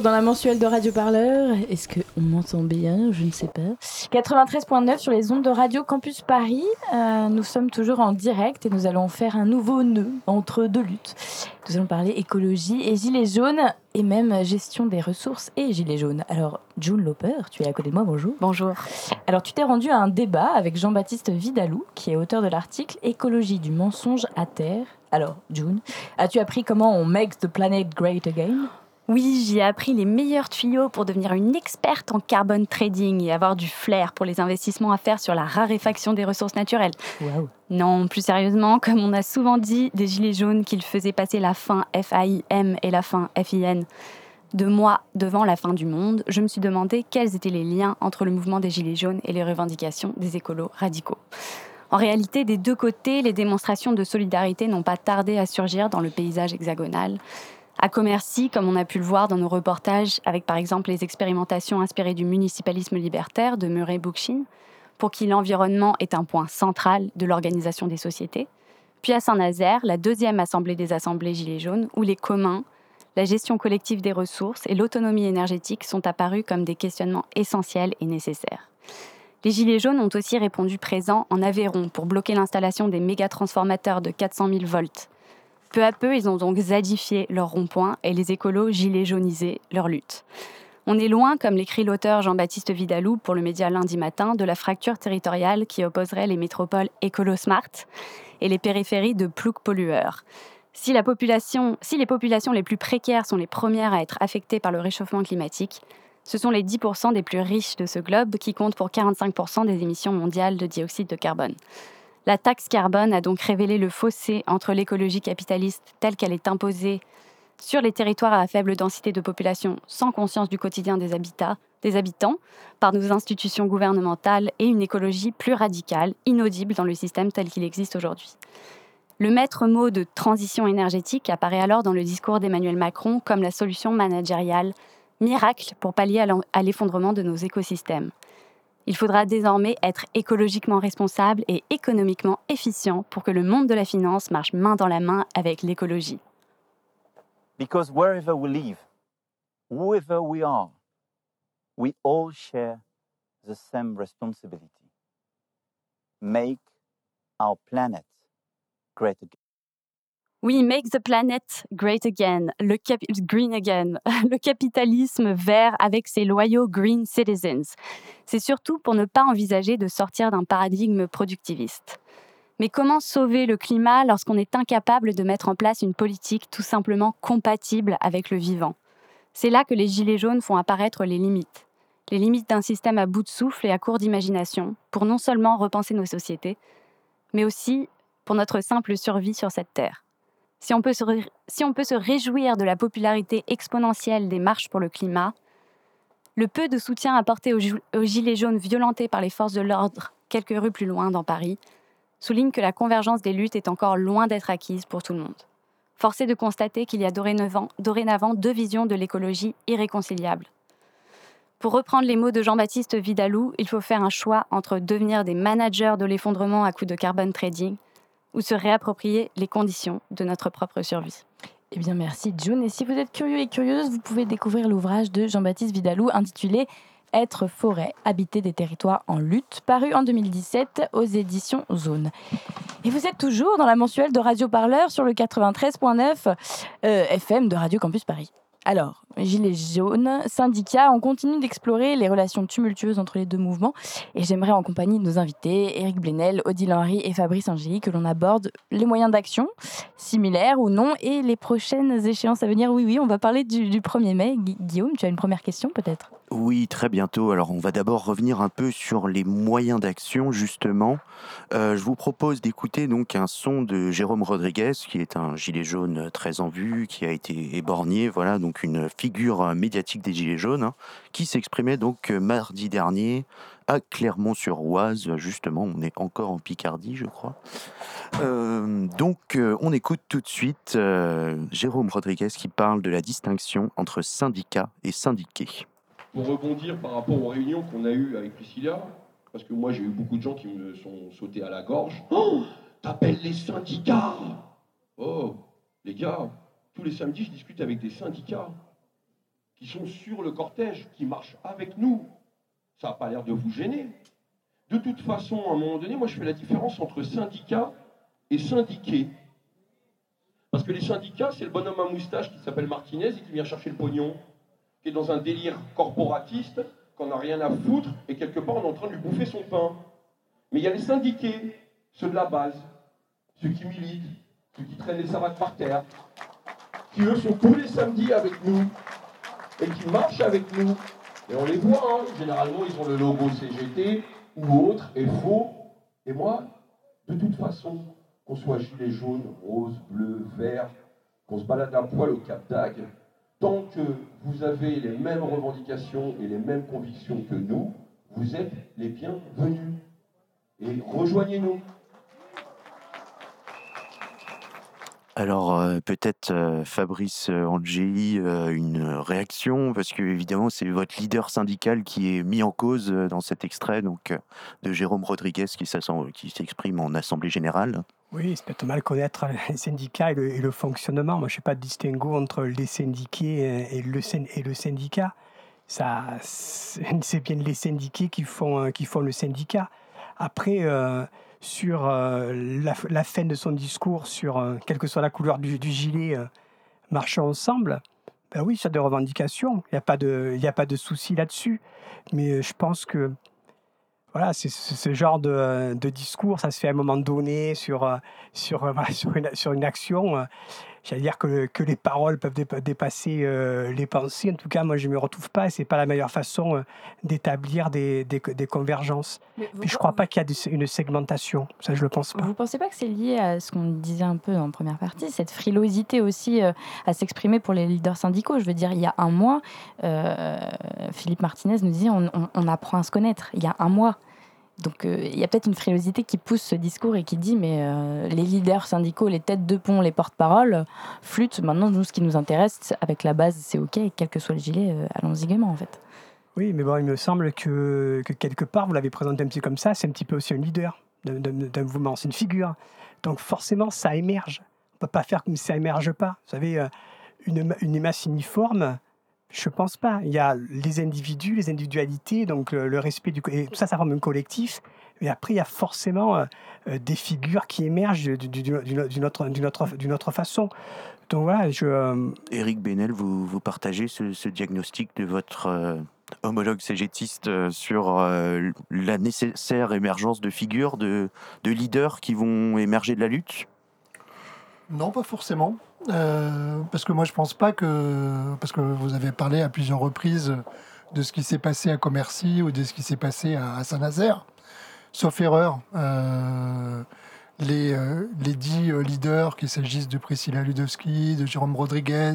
Retour dans la mensuelle de Radio Parleur. Est-ce qu'on m'entend bien? Je ne sais pas. 93.9 sur les ondes de Radio Campus Paris. Euh, nous sommes toujours en direct et nous allons faire un nouveau nœud entre deux luttes. Nous allons parler écologie et gilets jaunes et même gestion des ressources et gilets jaunes. Alors, June Loper, tu es à côté de moi, bonjour. Bonjour. Alors, tu t'es rendu à un débat avec Jean-Baptiste Vidalou, qui est auteur de l'article Écologie du mensonge à terre. Alors, June, as-tu appris comment on makes the planet great again? Oui, j'y ai appris les meilleurs tuyaux pour devenir une experte en carbone trading et avoir du flair pour les investissements à faire sur la raréfaction des ressources naturelles. Non, plus sérieusement, comme on a souvent dit des Gilets jaunes qu'ils faisaient passer la fin FAIM et la fin FIN de moi devant la fin du monde, je me suis demandé quels étaient les liens entre le mouvement des Gilets jaunes et les revendications des écolos radicaux. En réalité, des deux côtés, les démonstrations de solidarité n'ont pas tardé à surgir dans le paysage hexagonal. À Commercy, comme on a pu le voir dans nos reportages, avec par exemple les expérimentations inspirées du municipalisme libertaire de Murray Bookchin, pour qui l'environnement est un point central de l'organisation des sociétés. Puis à Saint-Nazaire, la deuxième assemblée des assemblées Gilets jaunes, où les communs, la gestion collective des ressources et l'autonomie énergétique sont apparus comme des questionnements essentiels et nécessaires. Les Gilets jaunes ont aussi répondu présents en Aveyron pour bloquer l'installation des méga-transformateurs de 400 000 volts. Peu à peu, ils ont donc zadifié leur rond-point et les écolos gilets jaunisés leur lutte. On est loin, comme l'écrit l'auteur Jean-Baptiste Vidalou pour le média lundi matin, de la fracture territoriale qui opposerait les métropoles écolo-smart et les périphéries de plouc-pollueurs. Si, la population, si les populations les plus précaires sont les premières à être affectées par le réchauffement climatique, ce sont les 10% des plus riches de ce globe qui comptent pour 45% des émissions mondiales de dioxyde de carbone. La taxe carbone a donc révélé le fossé entre l'écologie capitaliste telle qu'elle est imposée sur les territoires à faible densité de population sans conscience du quotidien des, habitants par nos institutions gouvernementales et une écologie plus radicale, inaudible dans le système tel qu'il existe aujourd'hui. Le maître mot de transition énergétique apparaît alors dans le discours d'Emmanuel Macron comme la solution managériale miracle pour pallier à l'effondrement de nos écosystèmes. Il faudra désormais être écologiquement responsable et économiquement efficient pour que le monde de la finance marche main dans la main avec l'écologie. Because wherever we live, whoever we are, we all share the same responsibility. Make our planet great. Oui, make the planet great again, le green again, le capitalisme vert avec ses loyaux green citizens. C'est surtout pour ne pas envisager de sortir d'un paradigme productiviste. Mais comment sauver le climat lorsqu'on est incapable de mettre en place une politique tout simplement compatible avec le vivant? C'est là que les Gilets jaunes font apparaître les limites. Les limites d'un système à bout de souffle et à court d'imagination, pour non seulement repenser nos sociétés, mais aussi pour notre simple survie sur cette terre. Si on, peut se réjouir de la popularité exponentielle des marches pour le climat, le peu de soutien apporté aux, Gilets jaunes violentés par les forces de l'ordre quelques rues plus loin dans Paris souligne que la convergence des luttes est encore loin d'être acquise pour tout le monde. Force est de constater qu'il y a dorénavant, dorénavant deux visions de l'écologie irréconciliables. Pour reprendre les mots de Jean-Baptiste Vidalou, il faut faire un choix entre devenir des managers de l'effondrement à coup de carbone trading ou se réapproprier les conditions de notre propre survie. Eh bien, merci June. Et si vous êtes curieux et curieuse, vous pouvez découvrir l'ouvrage de Jean-Baptiste Vidalou intitulé Être forêt, habiter des territoires en lutte, paru en 2017 aux éditions Zone. Et vous êtes toujours dans la mensuelle de Radio Parleur sur le 93.9 euh, FM de Radio Campus Paris. Alors, Gilets jaunes, syndicats, on continue d'explorer les relations tumultueuses entre les deux mouvements et j'aimerais en compagnie de nos invités, Éric Blenel, Odile Henry et Fabrice Angéli, que l'on aborde les moyens d'action, similaires ou non, et les prochaines échéances à venir. Oui, oui, on va parler du, du 1er mai. Gu- Guillaume, tu as une première question peut-être? Oui, très bientôt. Alors, on va d'abord revenir un peu sur les moyens d'action, justement. Euh, je vous propose d'écouter donc un son de Jérôme Rodriguez, qui est un gilet jaune très en vue, qui a été éborgné, voilà, donc une figure euh, médiatique des gilets jaunes, hein, qui s'exprimait donc euh, mardi dernier à Clermont-sur-Oise, justement, on est encore en Picardie, je crois. Euh, donc, euh, on écoute tout de suite euh, Jérôme Rodriguez qui parle de la distinction entre syndicats et syndiqués. pour rebondir par rapport aux réunions qu'on a eues avec Priscilla, parce que moi j'ai eu beaucoup de gens qui me sont sautés à la gorge. Oh, t'appelles les syndicats Oh, les gars, tous les samedis je discute avec des syndicats qui sont sur le cortège, qui marchent avec nous. Ça n'a pas l'air de vous gêner. De toute façon, à un moment donné, moi je fais la différence entre syndicats et syndiqués. Parce que les syndicats, c'est le bonhomme à moustache qui s'appelle Martinez et qui vient chercher le pognon qui est dans un délire corporatiste, qu'on n'a rien à foutre, et quelque part on est en train de lui bouffer son pain. Mais il y a les syndiqués, ceux de la base, ceux qui militent, ceux qui traînent les savates par terre, qui eux sont tous les samedis avec nous, et qui marchent avec nous. Et on les voit, hein. généralement ils ont le logo CGT ou autre, et faux. Et moi, de toute façon, qu'on soit gilet jaune, rose, bleu, vert, qu'on se balade à poil au Cap d'Agde, tant que vous avez les mêmes revendications et les mêmes convictions que nous, vous êtes les bienvenus. Et rejoignez-nous. Alors euh, peut-être euh, Fabrice euh, Angeli, euh, une réaction, parce que évidemment c'est votre leader syndical qui est mis en cause dans cet extrait donc, de Jérôme Rodriguez qui s'exprime en Assemblée Générale. Oui, c'est peut-être mal connaître les syndicats et le, fonctionnement. Moi, je ne fais pas de distinguo entre les syndiqués et le, syndicat. Ça, c'est bien les syndiqués qui font, qui font le syndicat. Après, sur euh, la, fin de son discours, sur euh, quelle que soit la couleur du, gilet, euh, marchons ensemble, ben oui, sur des revendications. Il n'y a pas de, il y a pas de souci là-dessus. Mais euh, je pense que voilà, c'est ce genre de, de discours, ça se fait à un moment donné sur, sur, sur une action. J'allais dire que, que les paroles peuvent dépa- dépasser euh, les pensées. En tout cas, moi, je ne me retrouve pas et ce n'est pas la meilleure façon euh, d'établir des, des, des convergences. Puis je ne crois pas qu'il y a des- une segmentation. Ça, je ne le pense pas. Vous pensez pas que c'est lié à ce qu'on disait un peu en première partie, cette frilosité aussi euh, à s'exprimer pour les leaders syndicaux? Je veux dire, il y a un mois, Philippe Martinez nous disait on, on- on apprend à se connaître. Il y a un mois. Donc euh, il y a peut-être une frilosité qui pousse ce discours et qui dit mais euh, les leaders syndicaux, les têtes de pont, les porte-paroles flûtent. Maintenant, nous, ce qui nous intéresse avec la base, c'est OK, quel que soit le gilet, euh, allons-y gaiement en fait. Oui, mais bon, il me semble que, que quelque part, vous l'avez présenté un petit peu comme ça, c'est un petit peu aussi un leader d'un- mouvement, c'est une figure. Donc forcément, ça émerge. On ne peut pas faire comme ça émerge pas. Vous savez, une, une masse uniforme, je pense pas. Il y a les individus, les individualités, donc le, le respect du... Et tout ça, ça forme un collectif. Et après, il y a forcément euh, euh, des figures qui émergent du- du- du- d'une autre, façon. Donc voilà, je... euh, Éric Benel, vous, vous partagez ce, ce diagnostic de votre euh, homologue cégétiste euh, sur euh, la nécessaire émergence de figures, de, de leaders qui vont émerger de la lutte? Non, pas forcément. Euh, parce que moi, je pense pas que. Parce que vous avez parlé à plusieurs reprises de ce qui s'est passé à Commercy ou de ce qui s'est passé à, Saint-Nazaire. Sauf erreur, euh, les, euh, les dix leaders, qu'il s'agisse de Priscilla Ludowski, de Jérôme Rodriguez,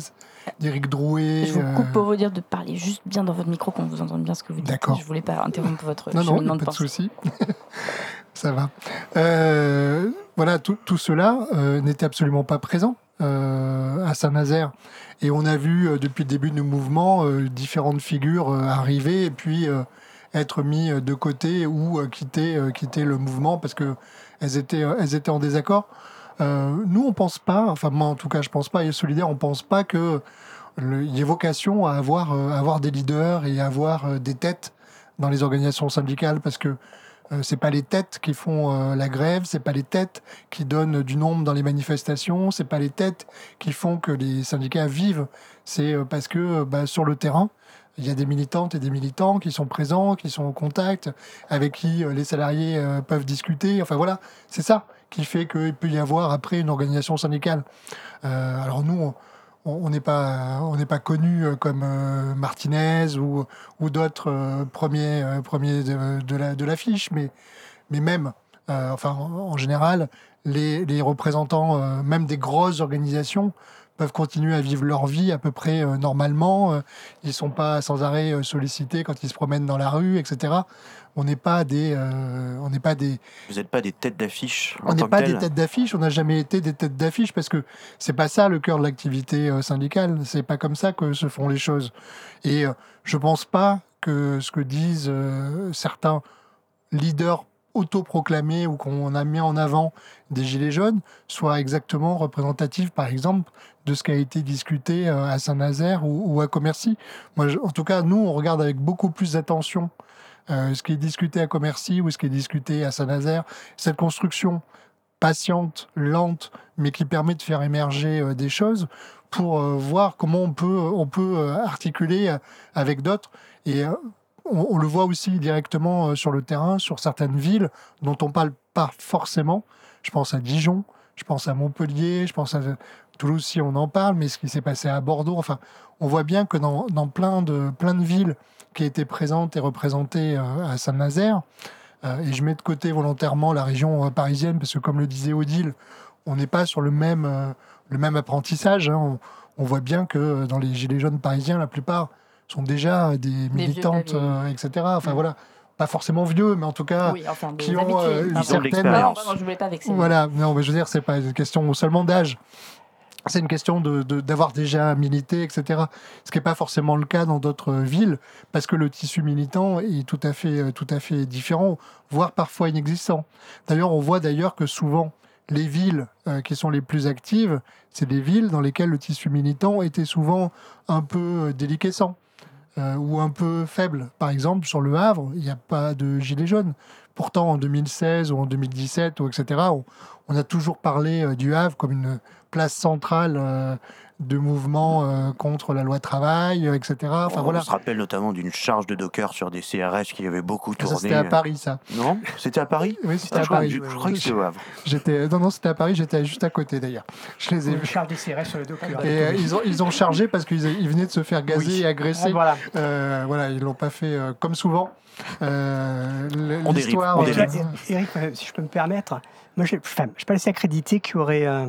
d'Éric Drouet. Je vous coupe pour vous dire de parler juste bien dans votre micro, qu'on vous entende bien ce que vous dites. D'accord. Je voulais pas interrompre votre Non, non, de pas de pensée. souci. Ça va. Euh, voilà, tout, tout cela euh, n'était absolument pas présent euh, à Saint-Nazaire. Et on a vu euh, depuis le début du mouvement euh, différentes figures euh, arriver et puis euh, être mis de côté ou quitter, quitter le mouvement parce que elles étaient, elles étaient en désaccord. Nous, on pense pas, enfin moi en tout cas, je pense pas, et Solidaire, on pense pas que il y ait vocation à avoir, avoir des leaders et à avoir des têtes dans les organisations syndicales parce que euh, c'est pas les têtes qui font euh, la grève, c'est pas les têtes qui donnent du nombre dans les manifestations, c'est pas les têtes qui font que les syndicats vivent. C'est euh, parce que euh, bah, sur le terrain, il y a des militantes et des militants qui sont présents, qui sont en contact, avec qui les salariés peuvent discuter. Enfin voilà, c'est ça qui fait qu'il peut y avoir après une organisation syndicale. Alors nous, on n'est pas on n'est pas connu euh, comme euh, Martinez ou ou d'autres euh, premiers premiers de, de la de l'affiche, mais mais même enfin en, général les, les représentants même des grosses organisations peuvent continuer à vivre leur vie à peu près normalement. Ils sont pas sans arrêt sollicités quand ils se promènent dans la rue, etc. On n'est pas des euh, on n'est pas des Vous n'êtes pas des têtes d'affiche on n'est pas des têtes d'affiche, on n'a jamais été des têtes d'affiche parce que c'est pas ça le cœur de l'activité euh, syndicale, c'est pas comme ça que se font les choses. Et euh, je pense pas que ce que disent euh, certains leaders autoproclamés ou qu'on a mis en avant des Gilets jaunes soit exactement représentatif, par exemple, de ce qui a été discuté euh, à Saint-Nazaire ou, à Commercy. Moi, en tout cas, nous, on regarde avec beaucoup plus d'attention ce qui est discuté à Commercy ou ce qui est discuté à Saint-Nazaire. Cette construction patiente, lente, mais qui permet de faire émerger euh, des choses pour euh, voir comment on peut, on peut euh, articuler euh, avec d'autres. Et euh, on, le voit aussi directement euh, sur le terrain, sur certaines villes dont on parle pas forcément. Je pense à Dijon, je pense à Montpellier, je pense à Toulouse si on en parle, mais ce qui s'est passé à Bordeaux. Enfin, on voit bien que dans, dans plein, de, plein de villes qui étaient présentes et représentées euh, à Saint-Nazaire, euh, et je mets de côté volontairement la région euh, parisienne, parce que comme le disait Odile, on n'est pas sur le même, euh, le même apprentissage. hein. On, on voit bien que dans les Gilets jaunes parisiens, la plupart sont déjà des militantes, euh, etc. Enfin voilà, pas forcément vieux, mais en tout cas, Oui, enfin, qui ont euh, une certaine... Non, non, je voulais pas vexer. Voilà, non, mais je veux dire, c'est pas une question seulement d'âge. C'est une question de- de- d'avoir déjà milité, etc. Ce qui n'est pas forcément le cas dans d'autres villes, parce que le tissu militant est tout à fait, euh, tout à fait différent, voire parfois inexistant. D'ailleurs, on voit d'ailleurs que souvent, les villes euh, qui sont les plus actives, c'est des villes dans lesquelles le tissu militant était souvent un peu euh, déliquescent euh, ou un peu faible. Par exemple, sur le Havre, il n'y a pas de gilets jaunes. Pourtant, en 2016 ou en 2017, ou etc., on, a toujours parlé euh, du Havre comme une place centrale euh, de mouvement euh, contre la loi travail, euh, etc. Enfin on voilà. se rappelle notamment d'une charge de Docker sur des CRS qui avait beaucoup Ça, tourné. c'était à Paris, ça. Non? C'était à Paris? Oui, c'était Ah, à je crois- Paris. Je, je crois que c'était au Havre. J'étais, non, non, c'était à Paris, j'étais juste à côté d'ailleurs. Je les ai vus. charge des CRS sur le docker. Et euh, ils, ont, ils ont chargé parce qu'ils ils venaient de se faire gazer Oui. et agresser. Ah, voilà. Euh, voilà, ils l'ont pas fait euh, comme souvent. Euh, On dérive, l'histoire, on euh, dérive. Eric, si je peux me permettre, moi, je ne suis pas laissé accréditer qu'il y aurait euh,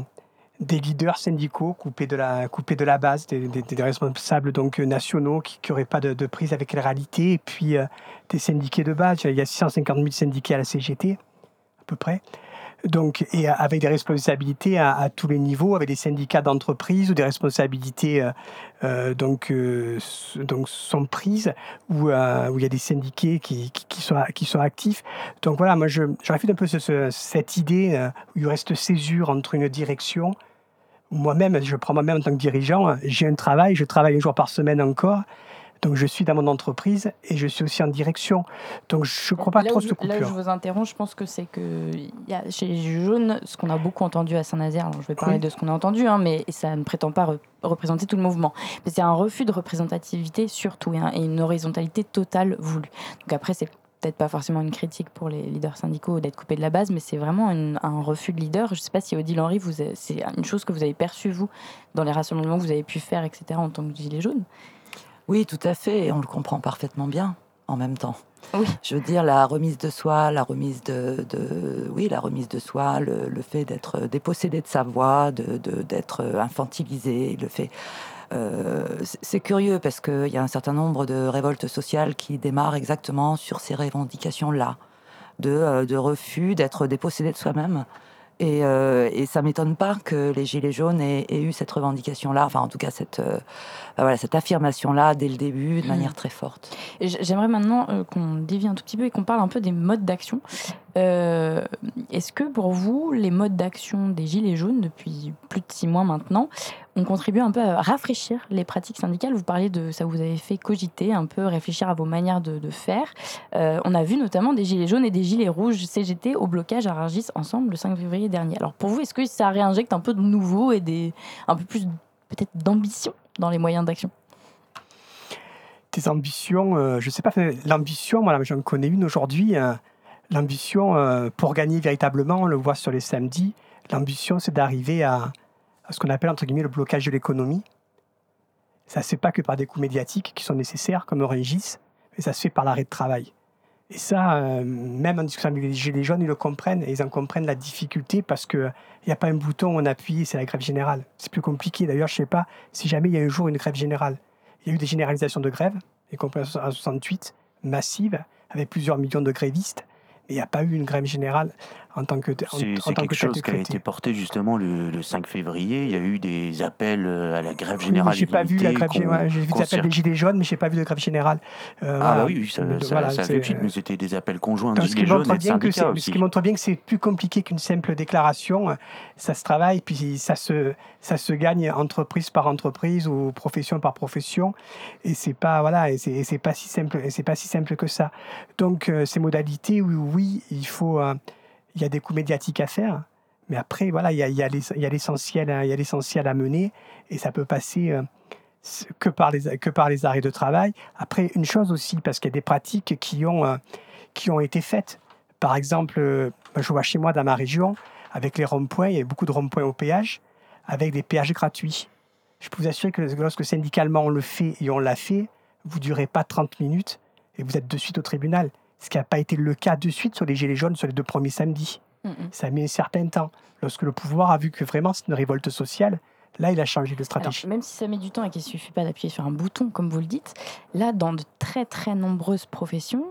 des leaders syndicaux coupés de la, coupés de la base, des, responsables donc, euh, nationaux qui n'auraient pas de, de prise avec la réalité, et puis euh, des syndiqués de base. Il y a 650 000 syndiqués à la CGT, à peu près. Donc, et avec des responsabilités à, tous les niveaux, avec des syndicats d'entreprise ou des responsabilités euh, euh, donc, euh, donc sont prises, où, où il y a des syndiqués qui, qui, sont, qui sont actifs. Donc voilà, moi je, je réfute un peu ce- ce- cette idée où il reste césure entre une direction. Moi-même, je prends moi-même en tant que dirigeant, j'ai un travail, je travaille un jour par semaine encore. Donc je suis dans mon entreprise et je suis aussi en direction. Donc je ne crois pas là trop où cette Là où je coupure. vous interromps, je pense que c'est que y a chez les jaunes, ce qu'on a beaucoup entendu à Saint-Nazaire, alors je vais parler Oui. de ce qu'on a entendu, hein, mais ça ne prétend pas re- représenter tout le mouvement. Mais c'est un refus de représentativité surtout et, un- et une horizontalité totale voulue. Donc après, c'est peut-être pas forcément une critique pour les leaders syndicaux d'être coupés de la base, mais c'est vraiment une- un refus de leader. Je ne sais pas si Odile Henry, c'est une chose que vous avez perçue, vous, dans les rassemblements que vous avez pu faire, etc., en tant que Gilet jaune Oui, tout à fait, et on le comprend parfaitement bien en même temps. Je veux dire, la remise de soi, la remise de, de- oui, la remise de soi, le, le fait d'être dépossédé de sa voix, de, de- d'être infantilisé, le fait. euh, c'est- c'est curieux parce qu'il y a un certain nombre de révoltes sociales qui démarrent exactement sur ces revendications-là, de, euh, de refus d'être dépossédé de soi-même Et, euh, et ça m'étonne pas que les Gilets jaunes aient, aient eu cette revendication-là, enfin en tout cas cette, euh, bah voilà, cette affirmation-là dès le début de manière très forte. J'aimerais maintenant euh, qu'on dévie un tout petit peu et qu'on parle un peu des modes d'action. Euh, Est-ce que pour vous, les modes d'action des Gilets jaunes, depuis plus de six mois maintenant, ont contribué un peu à rafraîchir les pratiques syndicales? Vous parlez de ça, vous avez fait cogiter, un peu réfléchir à vos manières de, faire. Euh, on a vu notamment des Gilets jaunes et des Gilets rouges CGT au blocage à Rungis ensemble le 5 février dernier. Alors pour vous, est-ce que ça réinjecte un peu de nouveau et des, un peu plus peut-être d'ambition dans les moyens d'action? Tes ambitions, euh, je sais pas, l'ambition, moi j'en connais une aujourd'hui. euh, l'ambition euh, pour gagner véritablement, on le voit sur les samedis, l'ambition c'est d'arriver à, ce qu'on appelle entre guillemets le blocage de l'économie. Ça se fait pas que par des coups médiatiques qui sont nécessaires, comme Rungis, mais ça se fait par l'arrêt de travail. Et ça, euh, même en discutant avec les Gilets jaunes, ils le comprennent et ils en comprennent la difficulté parce qu'il n'y a pas un bouton où on appuie, c'est la grève générale. C'est plus compliqué. D'ailleurs, je ne sais pas si jamais il y a un jour une grève générale. Il y a eu des généralisations de grève, y compris en 68, massives, avec plusieurs millions de grévistes. Il n'y a pas eu une grève générale en tant que, en, C'est en c'est tant quelque que chose qui a été porté justement le, le 5 février. Il y a eu des appels euh, à la grève Oui, générale. j'ai pas vu la grève générale. J'ai vu des appels des gilets jaunes, mais j'ai pas vu de grève générale. Euh, Ah voilà. bah oui, ça, Mais ça, voilà, ça fait suite, mais c'était des appels conjoints de Donc, ce, qui gilets jaunes montre et de bien que syndicats c'est- ce aussi. qui montre bien que c'est plus compliqué qu'une simple déclaration. Euh, Ça se travaille, puis ça se, ça se gagne entreprise par entreprise ou profession par profession. Et c'est pas voilà, et c'est pas si simple, et c'est pas si simple que ça. Donc euh, ces modalités, oui, oui, il faut, euh, il y a des coups médiatiques à faire. Mais après, voilà, il y a, y a l'essentiel, à mener, et ça peut passer euh, que par les arrêts de travail. Après, une chose aussi, parce qu'il y a des pratiques qui ont euh, été faites. Par exemple, euh, je vois chez moi dans ma région, avec les ronds-points, il y a beaucoup de ronds-points au péage, avec des péages gratuits. Je peux vous assurer que lorsque syndicalement on le fait et on l'a fait, vous ne durez pas 30 minutes et vous êtes de suite au tribunal. Ce qui n'a pas été le cas de suite sur les Gilets jaunes sur les deux premiers samedis. Ça a mis un certain temps. Lorsque le pouvoir a vu que vraiment c'est une révolte sociale, là il a changé de Alors, stratégie. même si ça met du temps et qu'il ne suffit pas d'appuyer sur un bouton, comme vous le dites, là, dans de très très nombreuses professions,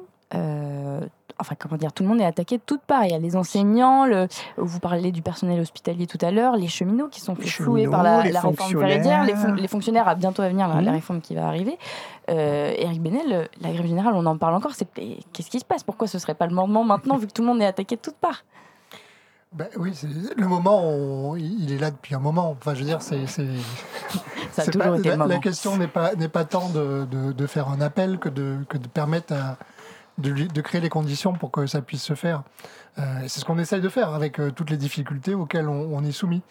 enfin, comment dire, tout le monde est attaqué de toutes parts. Il y a les enseignants, le, vous parlez du personnel hospitalier tout à l'heure, les cheminots qui sont flouer par la, la réforme ferroviaire, les, fon- fonctionnaires. les fonctionnaires à bientôt à venir, la, la Mhm. réforme qui va arriver. Euh, Eric Benel, la grève générale, on en parle encore. C'est qu'est-ce qui se passe? Pourquoi ce serait pas le moment maintenant, vu que tout le monde est attaqué de toutes parts? Ben oui, c'est- le moment, on- il est là depuis un moment. Enfin, je veux dire, c'est. Ça a toujours pas- été le la, la moment. question n'est pas, tant de, de- de faire un appel que de, que de permettre à- de, créer les conditions pour que ça puisse se faire. Euh, c'est ce qu'on essaye de faire avec euh, toutes les difficultés auxquelles on, est soumis.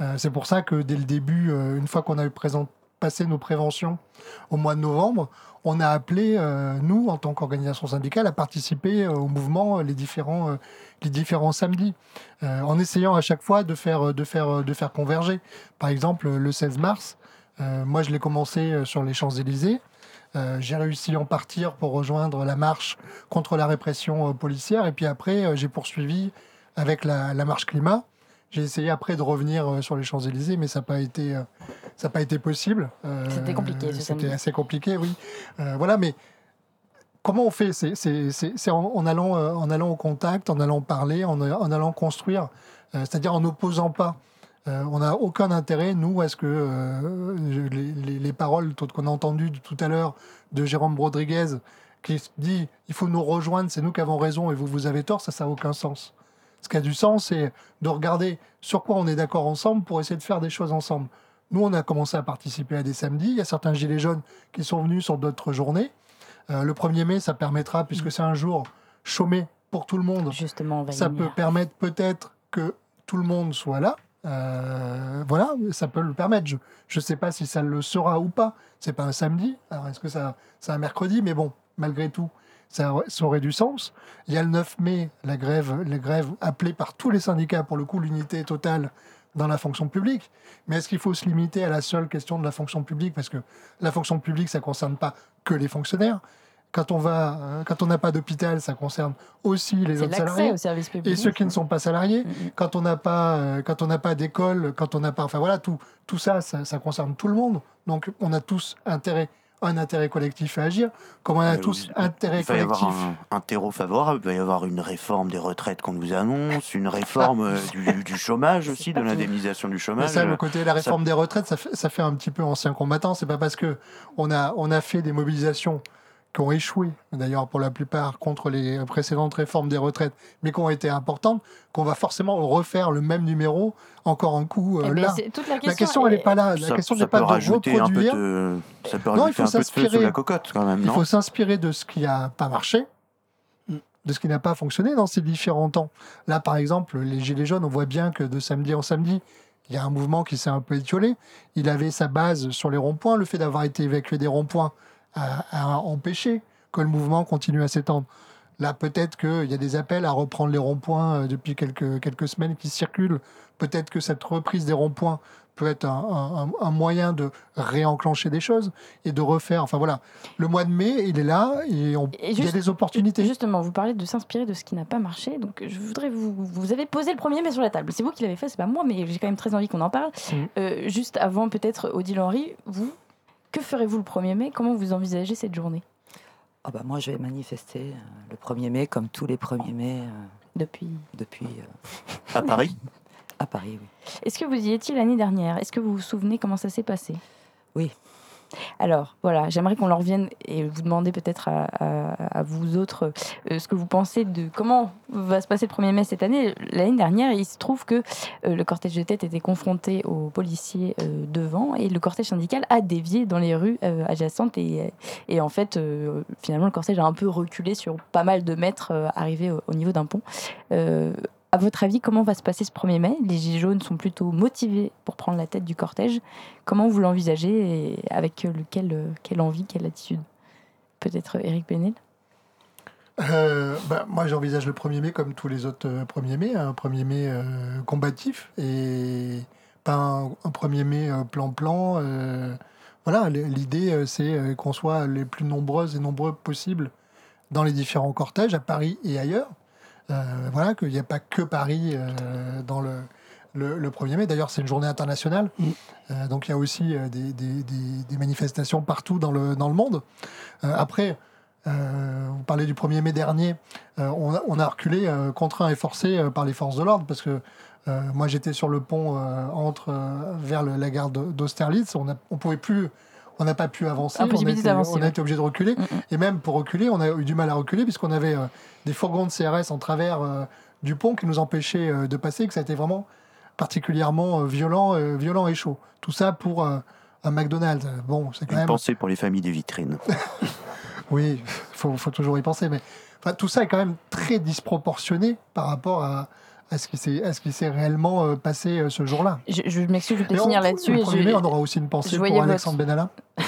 Euh, c'est pour ça que dès le début, une fois qu'on a eu passé nos préventions au mois de novembre, on a appelé, nous, en tant qu'organisation syndicale, à participer au mouvement les différents, les différents samedis, en essayant à chaque fois de faire, de faire, de faire converger. Par exemple, le 16 mars, moi je l'ai commencé sur les Champs-Élysées. Euh, j'ai réussi à en partir pour rejoindre la marche contre la répression euh, policière. Et puis après, euh, j'ai poursuivi avec la, la marche climat. J'ai essayé après de revenir sur les Champs-Élysées, mais ça n'a pas été, ça n'a pas été possible. Euh, C'était compliqué, C'était assez compliqué, oui. Euh, voilà, mais comment on fait? C'est en, en allant, en allant au contact, en allant parler, en, en allant construire, euh, c'est-à-dire en n'opposant pas. Euh, on n'a aucun intérêt, nous, à ce que euh, les, les- les paroles qu'on a entendues tout à l'heure de Jérôme Rodriguez, qui dit il faut nous rejoindre, c'est nous qui avons raison et vous, vous avez tort, ça, ça n'a aucun sens. Ce qui a du sens, c'est de regarder sur quoi on est d'accord ensemble pour essayer de faire des choses ensemble. Nous, on a commencé à participer à des samedis. Il y a certains gilets jaunes qui sont venus sur d'autres journées. Euh, le 1er mai, ça permettra, puisque c'est un jour chômé pour tout le monde, Justement, ça peut permettre peut-être que tout le monde soit là. Euh, voilà, ça peut le permettre. Je ne sais pas si ça le sera ou pas. C'est pas un samedi. Alors est-ce que ça, c'est un mercredi? Mais bon, malgré tout, ça, ça aurait du sens. Il y a le 9 mai, la grève, la grève appelée par tous les syndicats, pour le coup, l'unité totale dans la fonction publique. Mais est-ce qu'il faut se limiter à la seule question de la fonction publique? Parce que la fonction publique, ça ne concerne pas que les fonctionnaires. Quand on va, euh, quand on n'a pas d'hôpital, ça concerne aussi les autres salariés au service public. et ceux qui ne sont pas salariés. Quand on n'a pas, euh, quand on n'a pas d'école, quand on n'a pas, enfin voilà, tout, tout ça, ça, ça concerne tout le monde. Donc on a tous intérêt un intérêt collectif à agir, comme on a Euh, tous il- intérêt Il va y avoir collectif. un, un terreau favorable, il va y avoir une réforme des retraites qu'on nous annonce, une réforme euh, du, du chômage aussi, de l'indemnisation du Mais chômage. ça, le côté de la Ça- réforme des retraites, ça fait, ça fait un petit peu ancien combattant. C'est pas parce que on a, on a fait des mobilisations qui ont échoué, d'ailleurs pour la plupart contre les précédentes réformes des retraites, mais qui ont été importantes, qu'on va forcément refaire le même numéro encore un coup euh, Eh là. c'est toute la question elle est- n'est pas là. La Ça- question n'est pas de reproduire. de- ça peut Non, il faut un peu de feu sous s'inspirer. la cocotte quand même, Il faut s'inspirer de ce qui n'a pas marché, de ce qui n'a pas fonctionné dans ces différents temps. Là, par exemple, les Gilets jaunes, on voit bien que de samedi en samedi, il y a un mouvement qui s'est un peu étiolé. Il avait sa base sur les ronds-points. Le fait d'avoir été évacué des ronds-points a empêché que le mouvement continue à s'étendre. Là, peut-être qu'il y a des appels à reprendre les ronds-points euh, depuis quelques, quelques semaines qui circulent. Peut-être que cette reprise des ronds-points peut être un, un- un moyen de réenclencher des choses et de refaire. Enfin voilà, le mois de mai, il est là et on- Et il y a juste- des opportunités. Justement, vous parlez de s'inspirer de ce qui n'a pas marché. Donc, je voudrais vous. Vous avez posé le premier mais sur la table. C'est vous qui l'avez fait, c'est pas moi, mais j'ai quand même très envie qu'on en parle. Mhm. Euh, juste avant, peut-être, Odile Henry, vous, que ferez-vous le 1er mai? Comment vous envisagez cette journée? Ah bah moi, je vais manifester euh, le 1er mai, comme tous les 1er mai. euh, Depuis Depuis. euh, À Paris? À Paris, oui. Est-ce que vous y étiez l'année dernière? Est-ce que vous vous souvenez comment ça s'est passé? Oui. Alors, voilà, j'aimerais qu'on en revienne et vous demander peut-être à, vous autres euh, ce que vous pensez de comment va se passer le 1er mai cette année. L'année dernière, il se trouve que euh, le cortège de tête était confronté aux policiers euh, devant et le cortège syndical a dévié dans les rues adjacentes et, en fait, finalement, le cortège a un peu reculé sur pas mal de mètres arrivé au niveau d'un pont. Euh, à votre avis, comment va se passer ce 1er mai? Les Gilets jaunes sont plutôt motivés pour prendre la tête du cortège. Comment vous l'envisagez et avec euh, euh, quelle envie, quelle attitude? Peut-être Eric Benel Euh, bah, moi, j'envisage le 1er mai comme tous les autres euh, 1er mai, un 1er mai euh, combatif et pas un, un 1er mai euh, plan-plan. euh, voilà, l'idée, euh, c'est euh, qu'on soit les plus nombreuses et nombreux possibles dans les différents cortèges, à Paris et ailleurs. Euh, voilà, qu'il n'y a pas que Paris euh, dans le, le, le 1er mai. D'ailleurs, c'est une journée internationale. Euh, donc, il y a aussi euh, des, des- des- des manifestations partout dans le, dans le monde. Euh, après, vous parlez du 1er mai dernier. On, a, on a reculé, contraint et forcé par les forces de l'ordre, parce que moi j'étais sur le pont entre vers le- la gare d'Au- d'Austerlitz. On ne on pouvait plus, on n'a pas pu avancer. on a Impossibilité été, d'avancer, on a été obligé de reculer. Et même pour reculer, on a eu du mal à reculer puisqu'on avait euh, des fourgons de CRS en travers euh, du pont qui nous empêchaient euh, de passer. Que ça a été vraiment particulièrement euh, violent, euh, violent et chaud. Tout ça pour euh, un McDonald's. Bon, c'est quand Une même. pensée pour les familles des vitrines. Oui, il faut, faut toujours y penser. Mais enfin, tout ça est quand même très disproportionné par rapport à, à ce qui s'est à ce qui s'est réellement euh, passé euh, ce jour-là. Je, je m'excuse, je vais finir là-dessus. Le et 1er je- mai, on aura aussi une pensée pour Alexandre votre- Benalla.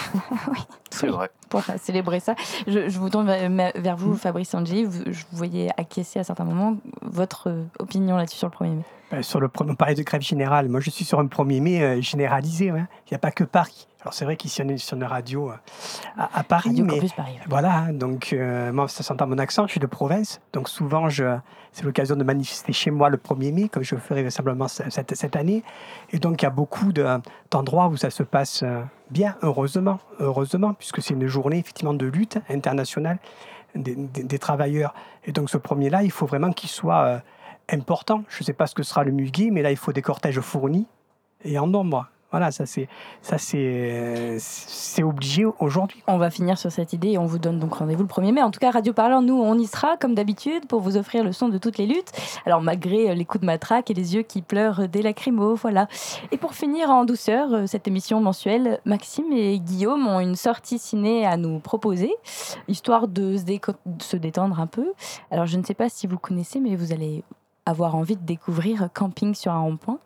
C'est vrai. Pour célébrer ça. Je, je vous tourne vers, vous, Fabrice Angi. Vous- Je vous voyais acquiescer à certains moments. Votre euh, opinion là-dessus sur le 1er mai? Ben, sur le on parlait de grève générale. Moi, je suis sur un 1er mai euh, généralisé. hein. Il n'y a pas que Paris. Alors, c'est vrai qu'ici, on est sur une radio euh, à, à Paris. Radio mais Paris. Voilà, hein, donc euh, moi, ça s'entend mon accent, je suis de province. Donc, souvent, je, c'est l'occasion de manifester chez moi le 1er mai, comme je ferai vraisemblablement ce- cette, cette année. Et donc, il y a beaucoup de- d'endroits où ça se passe bien, heureusement, heureusement, puisque c'est une journée, effectivement, de lutte internationale des, travailleurs. Et donc, ce premier-là, il faut vraiment qu'il soit euh, important. Je ne sais pas ce que sera le muguet, mais là, il faut des cortèges fournis et en nombre. Voilà, ça c'est ça c'est c'est obligé aujourd'hui. On va finir sur cette idée et on vous donne donc rendez-vous le 1er mai. En tout cas, Radio Parleur, nous, on y sera comme d'habitude pour vous offrir le son de toutes les luttes. Alors, malgré les coups de matraque et les yeux qui pleurent des lacrymos, voilà. Et pour finir en douceur, euh, cette émission mensuelle, Maxime et Guillaume ont une sortie ciné à nous proposer, histoire de se, se détendre un peu. Alors, je ne sais pas si vous connaissez, mais vous allez avoir envie de découvrir Camping sur un rond-point.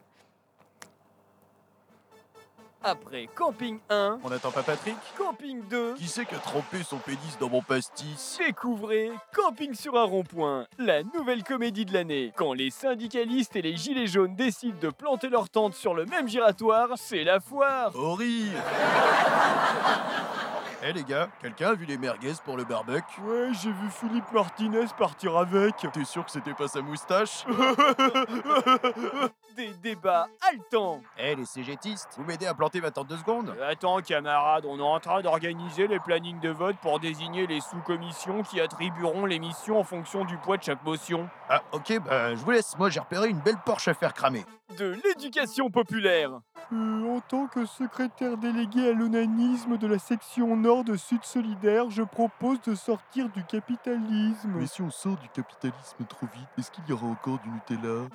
Après Camping 1, On n'attend pas Patrick Camping 2, Qui c'est qui a trempé son pénis dans mon pastis découvrez Camping sur un rond-point, la nouvelle comédie de l'année. Quand les syndicalistes et les gilets jaunes décident de planter leur tente sur le même giratoire, c'est la foire. Au rire Eh les gars, quelqu'un a vu les merguez pour le barbecue? Ouais, j'ai vu Philippe Martinez partir avec. T'es sûr que c'était pas sa moustache? Des débats haletants. Eh les cégétistes, vous m'aidez à planter ma tente de secondes Euh, Attends, camarades, on est en train d'organiser les plannings de vote pour désigner les sous-commissions qui attribueront les missions en fonction du poids de chaque motion. Ah ok, bah je vous laisse, moi j'ai repéré une belle Porsche à faire cramer. De l'éducation populaire. Euh, en tant que secrétaire délégué à l'onanisme de la section nord de Sud Solidaire, je propose de sortir du capitalisme. Mais si on sort du capitalisme trop vite, est-ce qu'il y aura encore du Nutella?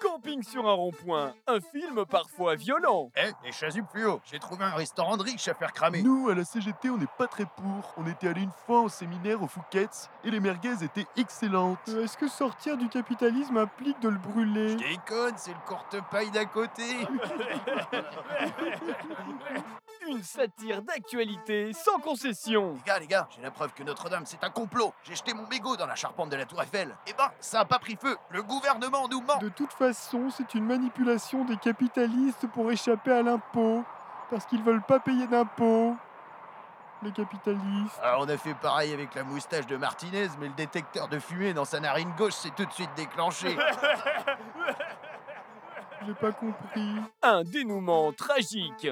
Camping sur un rond-point, un film parfois violent. Eh, les chasubles plus haut, j'ai trouvé un restaurant de riches à faire cramer. Nous, à la CGT, on n'est pas très pour. On était allé une fois au séminaire au Fouquet's et les merguez étaient excellentes. Euh, Est-ce que sortir du capitalisme implique de le brûler? Déconne, c'est le courte-paille d'à côté. Une satire d'actualité sans concession. Les gars, les gars, j'ai la preuve que Notre-Dame, c'est un complot. J'ai jeté mon mégot dans la charpente de la Tour Eiffel. Eh ben, ça a pas pris feu. Le gouvernement nous ment. De toute façon, c'est une manipulation des capitalistes pour échapper à l'impôt. Parce qu'ils veulent pas payer d'impôts. Les capitalistes. Alors, on a fait pareil avec la moustache de Martinez, mais le détecteur de fumée dans sa narine gauche s'est tout de suite déclenché. J'ai pas compris. Un dénouement tragique.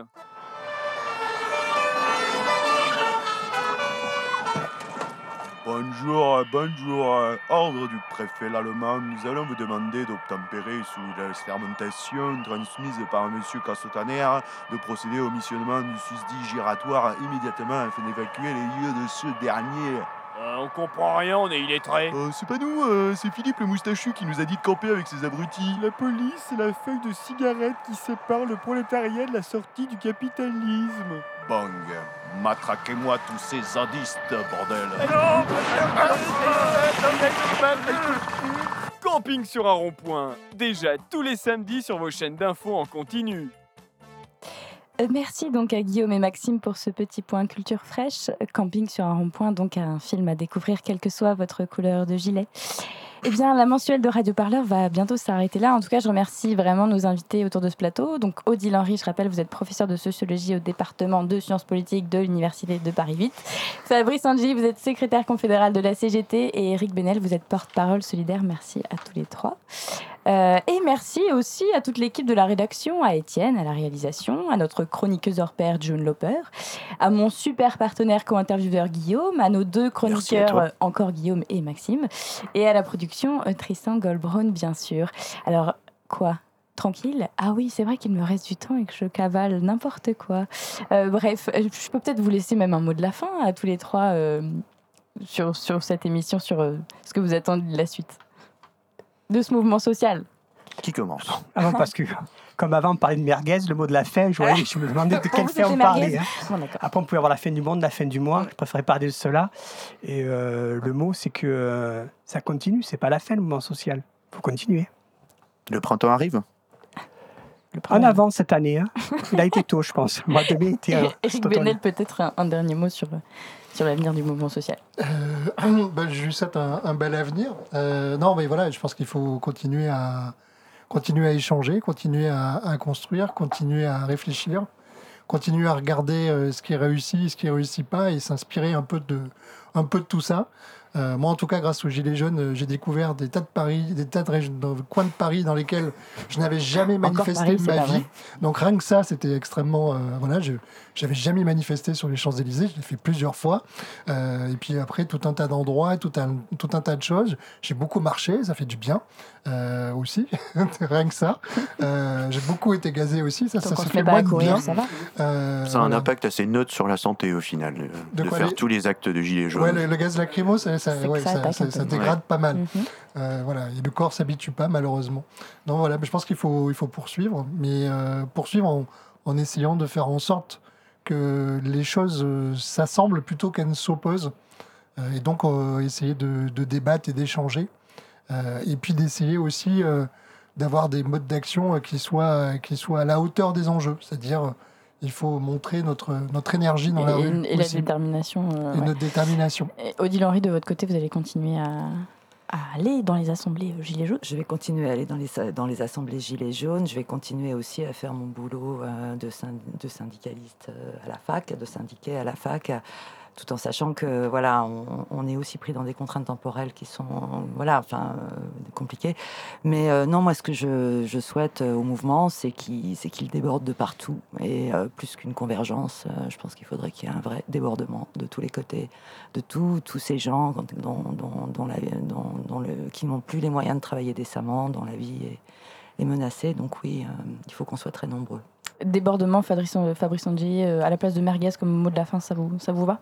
Bonjour, bonjour. Ordre du préfet l'allemand, nous allons vous demander d'obtempérer sous la fermentation transmise par Monsieur Cassotaner de procéder au missionnement du susdit giratoire immédiatement afin d'évacuer les lieux de ce dernier. Euh, on comprend rien, on est illettrés. Euh, c'est pas nous, euh, c'est Philippe le moustachu qui nous a dit de camper avec ses abrutis. La police, c'est la feuille de cigarette qui sépare le prolétariat de la sortie du capitalisme. Bang Matraquez-moi tous ces zadistes, bordel Camping sur un rond-point, déjà tous les samedis sur vos chaînes d'infos en continu. Euh, Merci donc à Guillaume et Maxime pour ce petit point culture fraîche. Camping sur un rond-point, donc un film à découvrir quelle que soit votre couleur de gilet. Eh bien, la mensuelle de Radio Parleur va bientôt s'arrêter là. En tout cas, je remercie vraiment nos invités autour de ce plateau. Donc, Odile Henry, je rappelle, vous êtes professeur de sociologie au département de sciences politiques de l'Université de Paris 8. Fabrice Angi, vous êtes secrétaire confédéral de la CGT. Et Eric Benel, vous êtes porte-parole solidaire. Merci à tous les trois. Euh, et merci aussi à toute l'équipe de la rédaction, à Étienne, à la réalisation, à notre chroniqueuse hors pair, June Loper, à mon super partenaire co-intervieweur Guillaume, à nos deux chroniqueurs, euh, encore Guillaume et Maxime, et à la production, euh, Tristan Goldbraun, bien sûr. Alors, quoi? Tranquille? Ah oui, c'est vrai qu'il me reste du temps et que je cavale n'importe quoi. Euh, bref, je peux peut-être vous laisser même un mot de la fin à tous les trois euh, sur, sur cette émission, sur euh, ce que vous attendez de la suite de ce mouvement social. Qui commence Ah non, parce que, comme avant, on parlait de merguez, le mot de la fin, je, voyais- je me demandais de quelle fin on parlait. hein. Bon. Après, on pouvait avoir la fin du monde, la fin du mois. Je préférais parler de cela. Et euh, le mot, c'est que euh, ça continue. C'est pas la fin, le mouvement social. faut continuer. Le printemps arrive En avant cette année. hein. Il a été tôt, je pense. Mai était. euh, automne. Benel, peut-être un, un dernier mot sur, sur l'avenir du mouvement social. Euh, bah, je lui souhaite un, un bel avenir. Euh, non, mais voilà, je pense qu'il faut continuer à, continuer à échanger, continuer à, à construire, continuer à réfléchir, continuer à regarder euh, ce qui réussit, ce qui réussit pas et s'inspirer un peu de, un peu de tout ça. Euh, moi, en tout cas, grâce aux Gilets jaunes, euh, j'ai découvert des tas de Paris, des tas de régions, dans le coin de Paris dans lesquels je n'avais jamais manifesté Paris, de ma vie. Donc rien que ça, c'était extrêmement. euh, voilà, je j'avais jamais manifesté sur les Champs-Élysées. Je l'ai fait plusieurs fois. Euh, et puis après, tout un tas d'endroits, tout un, tout un tas de choses. J'ai beaucoup marché, ça fait du bien euh, aussi. rien que ça. Euh, j'ai beaucoup été gazé aussi. Ça, ça se fait pas courir, bien. ça va. Euh, Ça a un voilà. impact assez neutre sur la santé au final, De de, quoi, faire les- tous les actes de gilets jaunes. Ouais, le, le gaz lacrymo, ça, ouais, dégrade Ouais. pas mal. Mhm. Euh, voilà, et le corps s'habitue pas malheureusement. Donc voilà, mais je pense qu'il faut, il faut poursuivre, mais euh, poursuivre en, en essayant de faire en sorte que les choses s'assemblent plutôt qu'elles ne s'opposent. Et donc euh, essayer de, de débattre et d'échanger. Euh, et puis d'essayer aussi euh, d'avoir des modes d'action euh, qui soient, qui soient à la hauteur des enjeux. C'est-à-dire, il faut montrer notre, notre énergie dans la Et, rue. et la détermination. euh, Et ouais. notre détermination. Et Odile Henry, de votre côté, vous allez continuer à, à aller dans les assemblées Gilets jaunes? Je vais continuer à aller dans les, dans les assemblées Gilets jaunes. Je vais continuer aussi à faire mon boulot euh, de, de syndicaliste à la fac, de syndiqué à la fac, tout en sachant que voilà, on, est aussi pris dans des contraintes temporelles qui sont voilà, enfin euh, compliquées. Mais euh, non, moi, ce que je, souhaite euh, au mouvement, c'est qu'il déborde de partout et plus qu'une convergence, je pense qu'il faudrait qu'il y ait un vrai débordement de tous les côtés, de tous ces gens qui n'ont plus les moyens de travailler décemment, dont la vie est, menacée. Donc oui, il faut qu'on soit très nombreux. Débordement, Fabrice, euh, à la place de merguez comme mot de la fin, ça vous, ça vous va?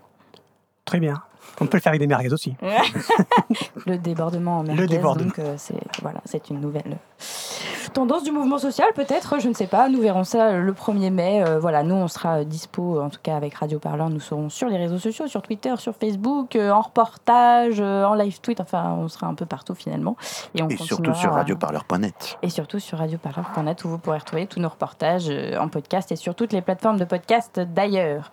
Très bien. On peut le faire avec des merguez aussi. Le débordement en merguez, débordement. donc euh, c'est voilà, c'est une nouvelle tendance du mouvement social peut-être, je ne sais pas, nous verrons ça euh, le 1er mai. Euh, voilà, nous on sera euh, dispo en tout cas avec Radio Parleur, nous serons sur les réseaux sociaux, sur Twitter, sur Facebook, euh, en reportage, euh, en live tweet, enfin on sera un peu partout finalement et on Et surtout sur radioparleur.net. et surtout sur radioparleur.net où vous pourrez retrouver tous nos reportages euh, en podcast et sur toutes les plateformes de podcast d'ailleurs.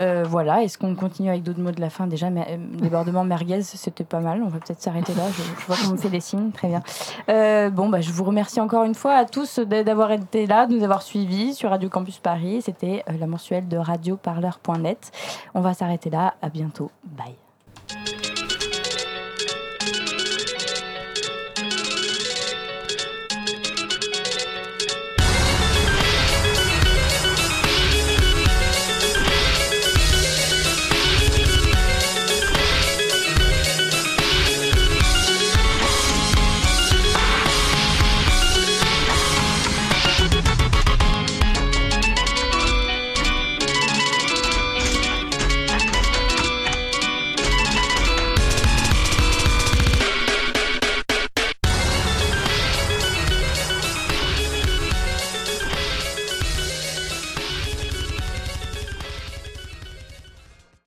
Euh, voilà, est-ce qu'on continue avec d'autres mots de la fin Déjà, euh, débordement merguez, c'était pas mal. On va peut-être s'arrêter là. Je, vois qu'on me fait des signes. Très bien. Euh, bon, bah, je vous remercie encore une fois à tous d'a- d'avoir été là, de nous avoir suivis sur Radio Campus Paris. C'était la mensuelle de radioparleur.net. On va s'arrêter là. À bientôt. Bye.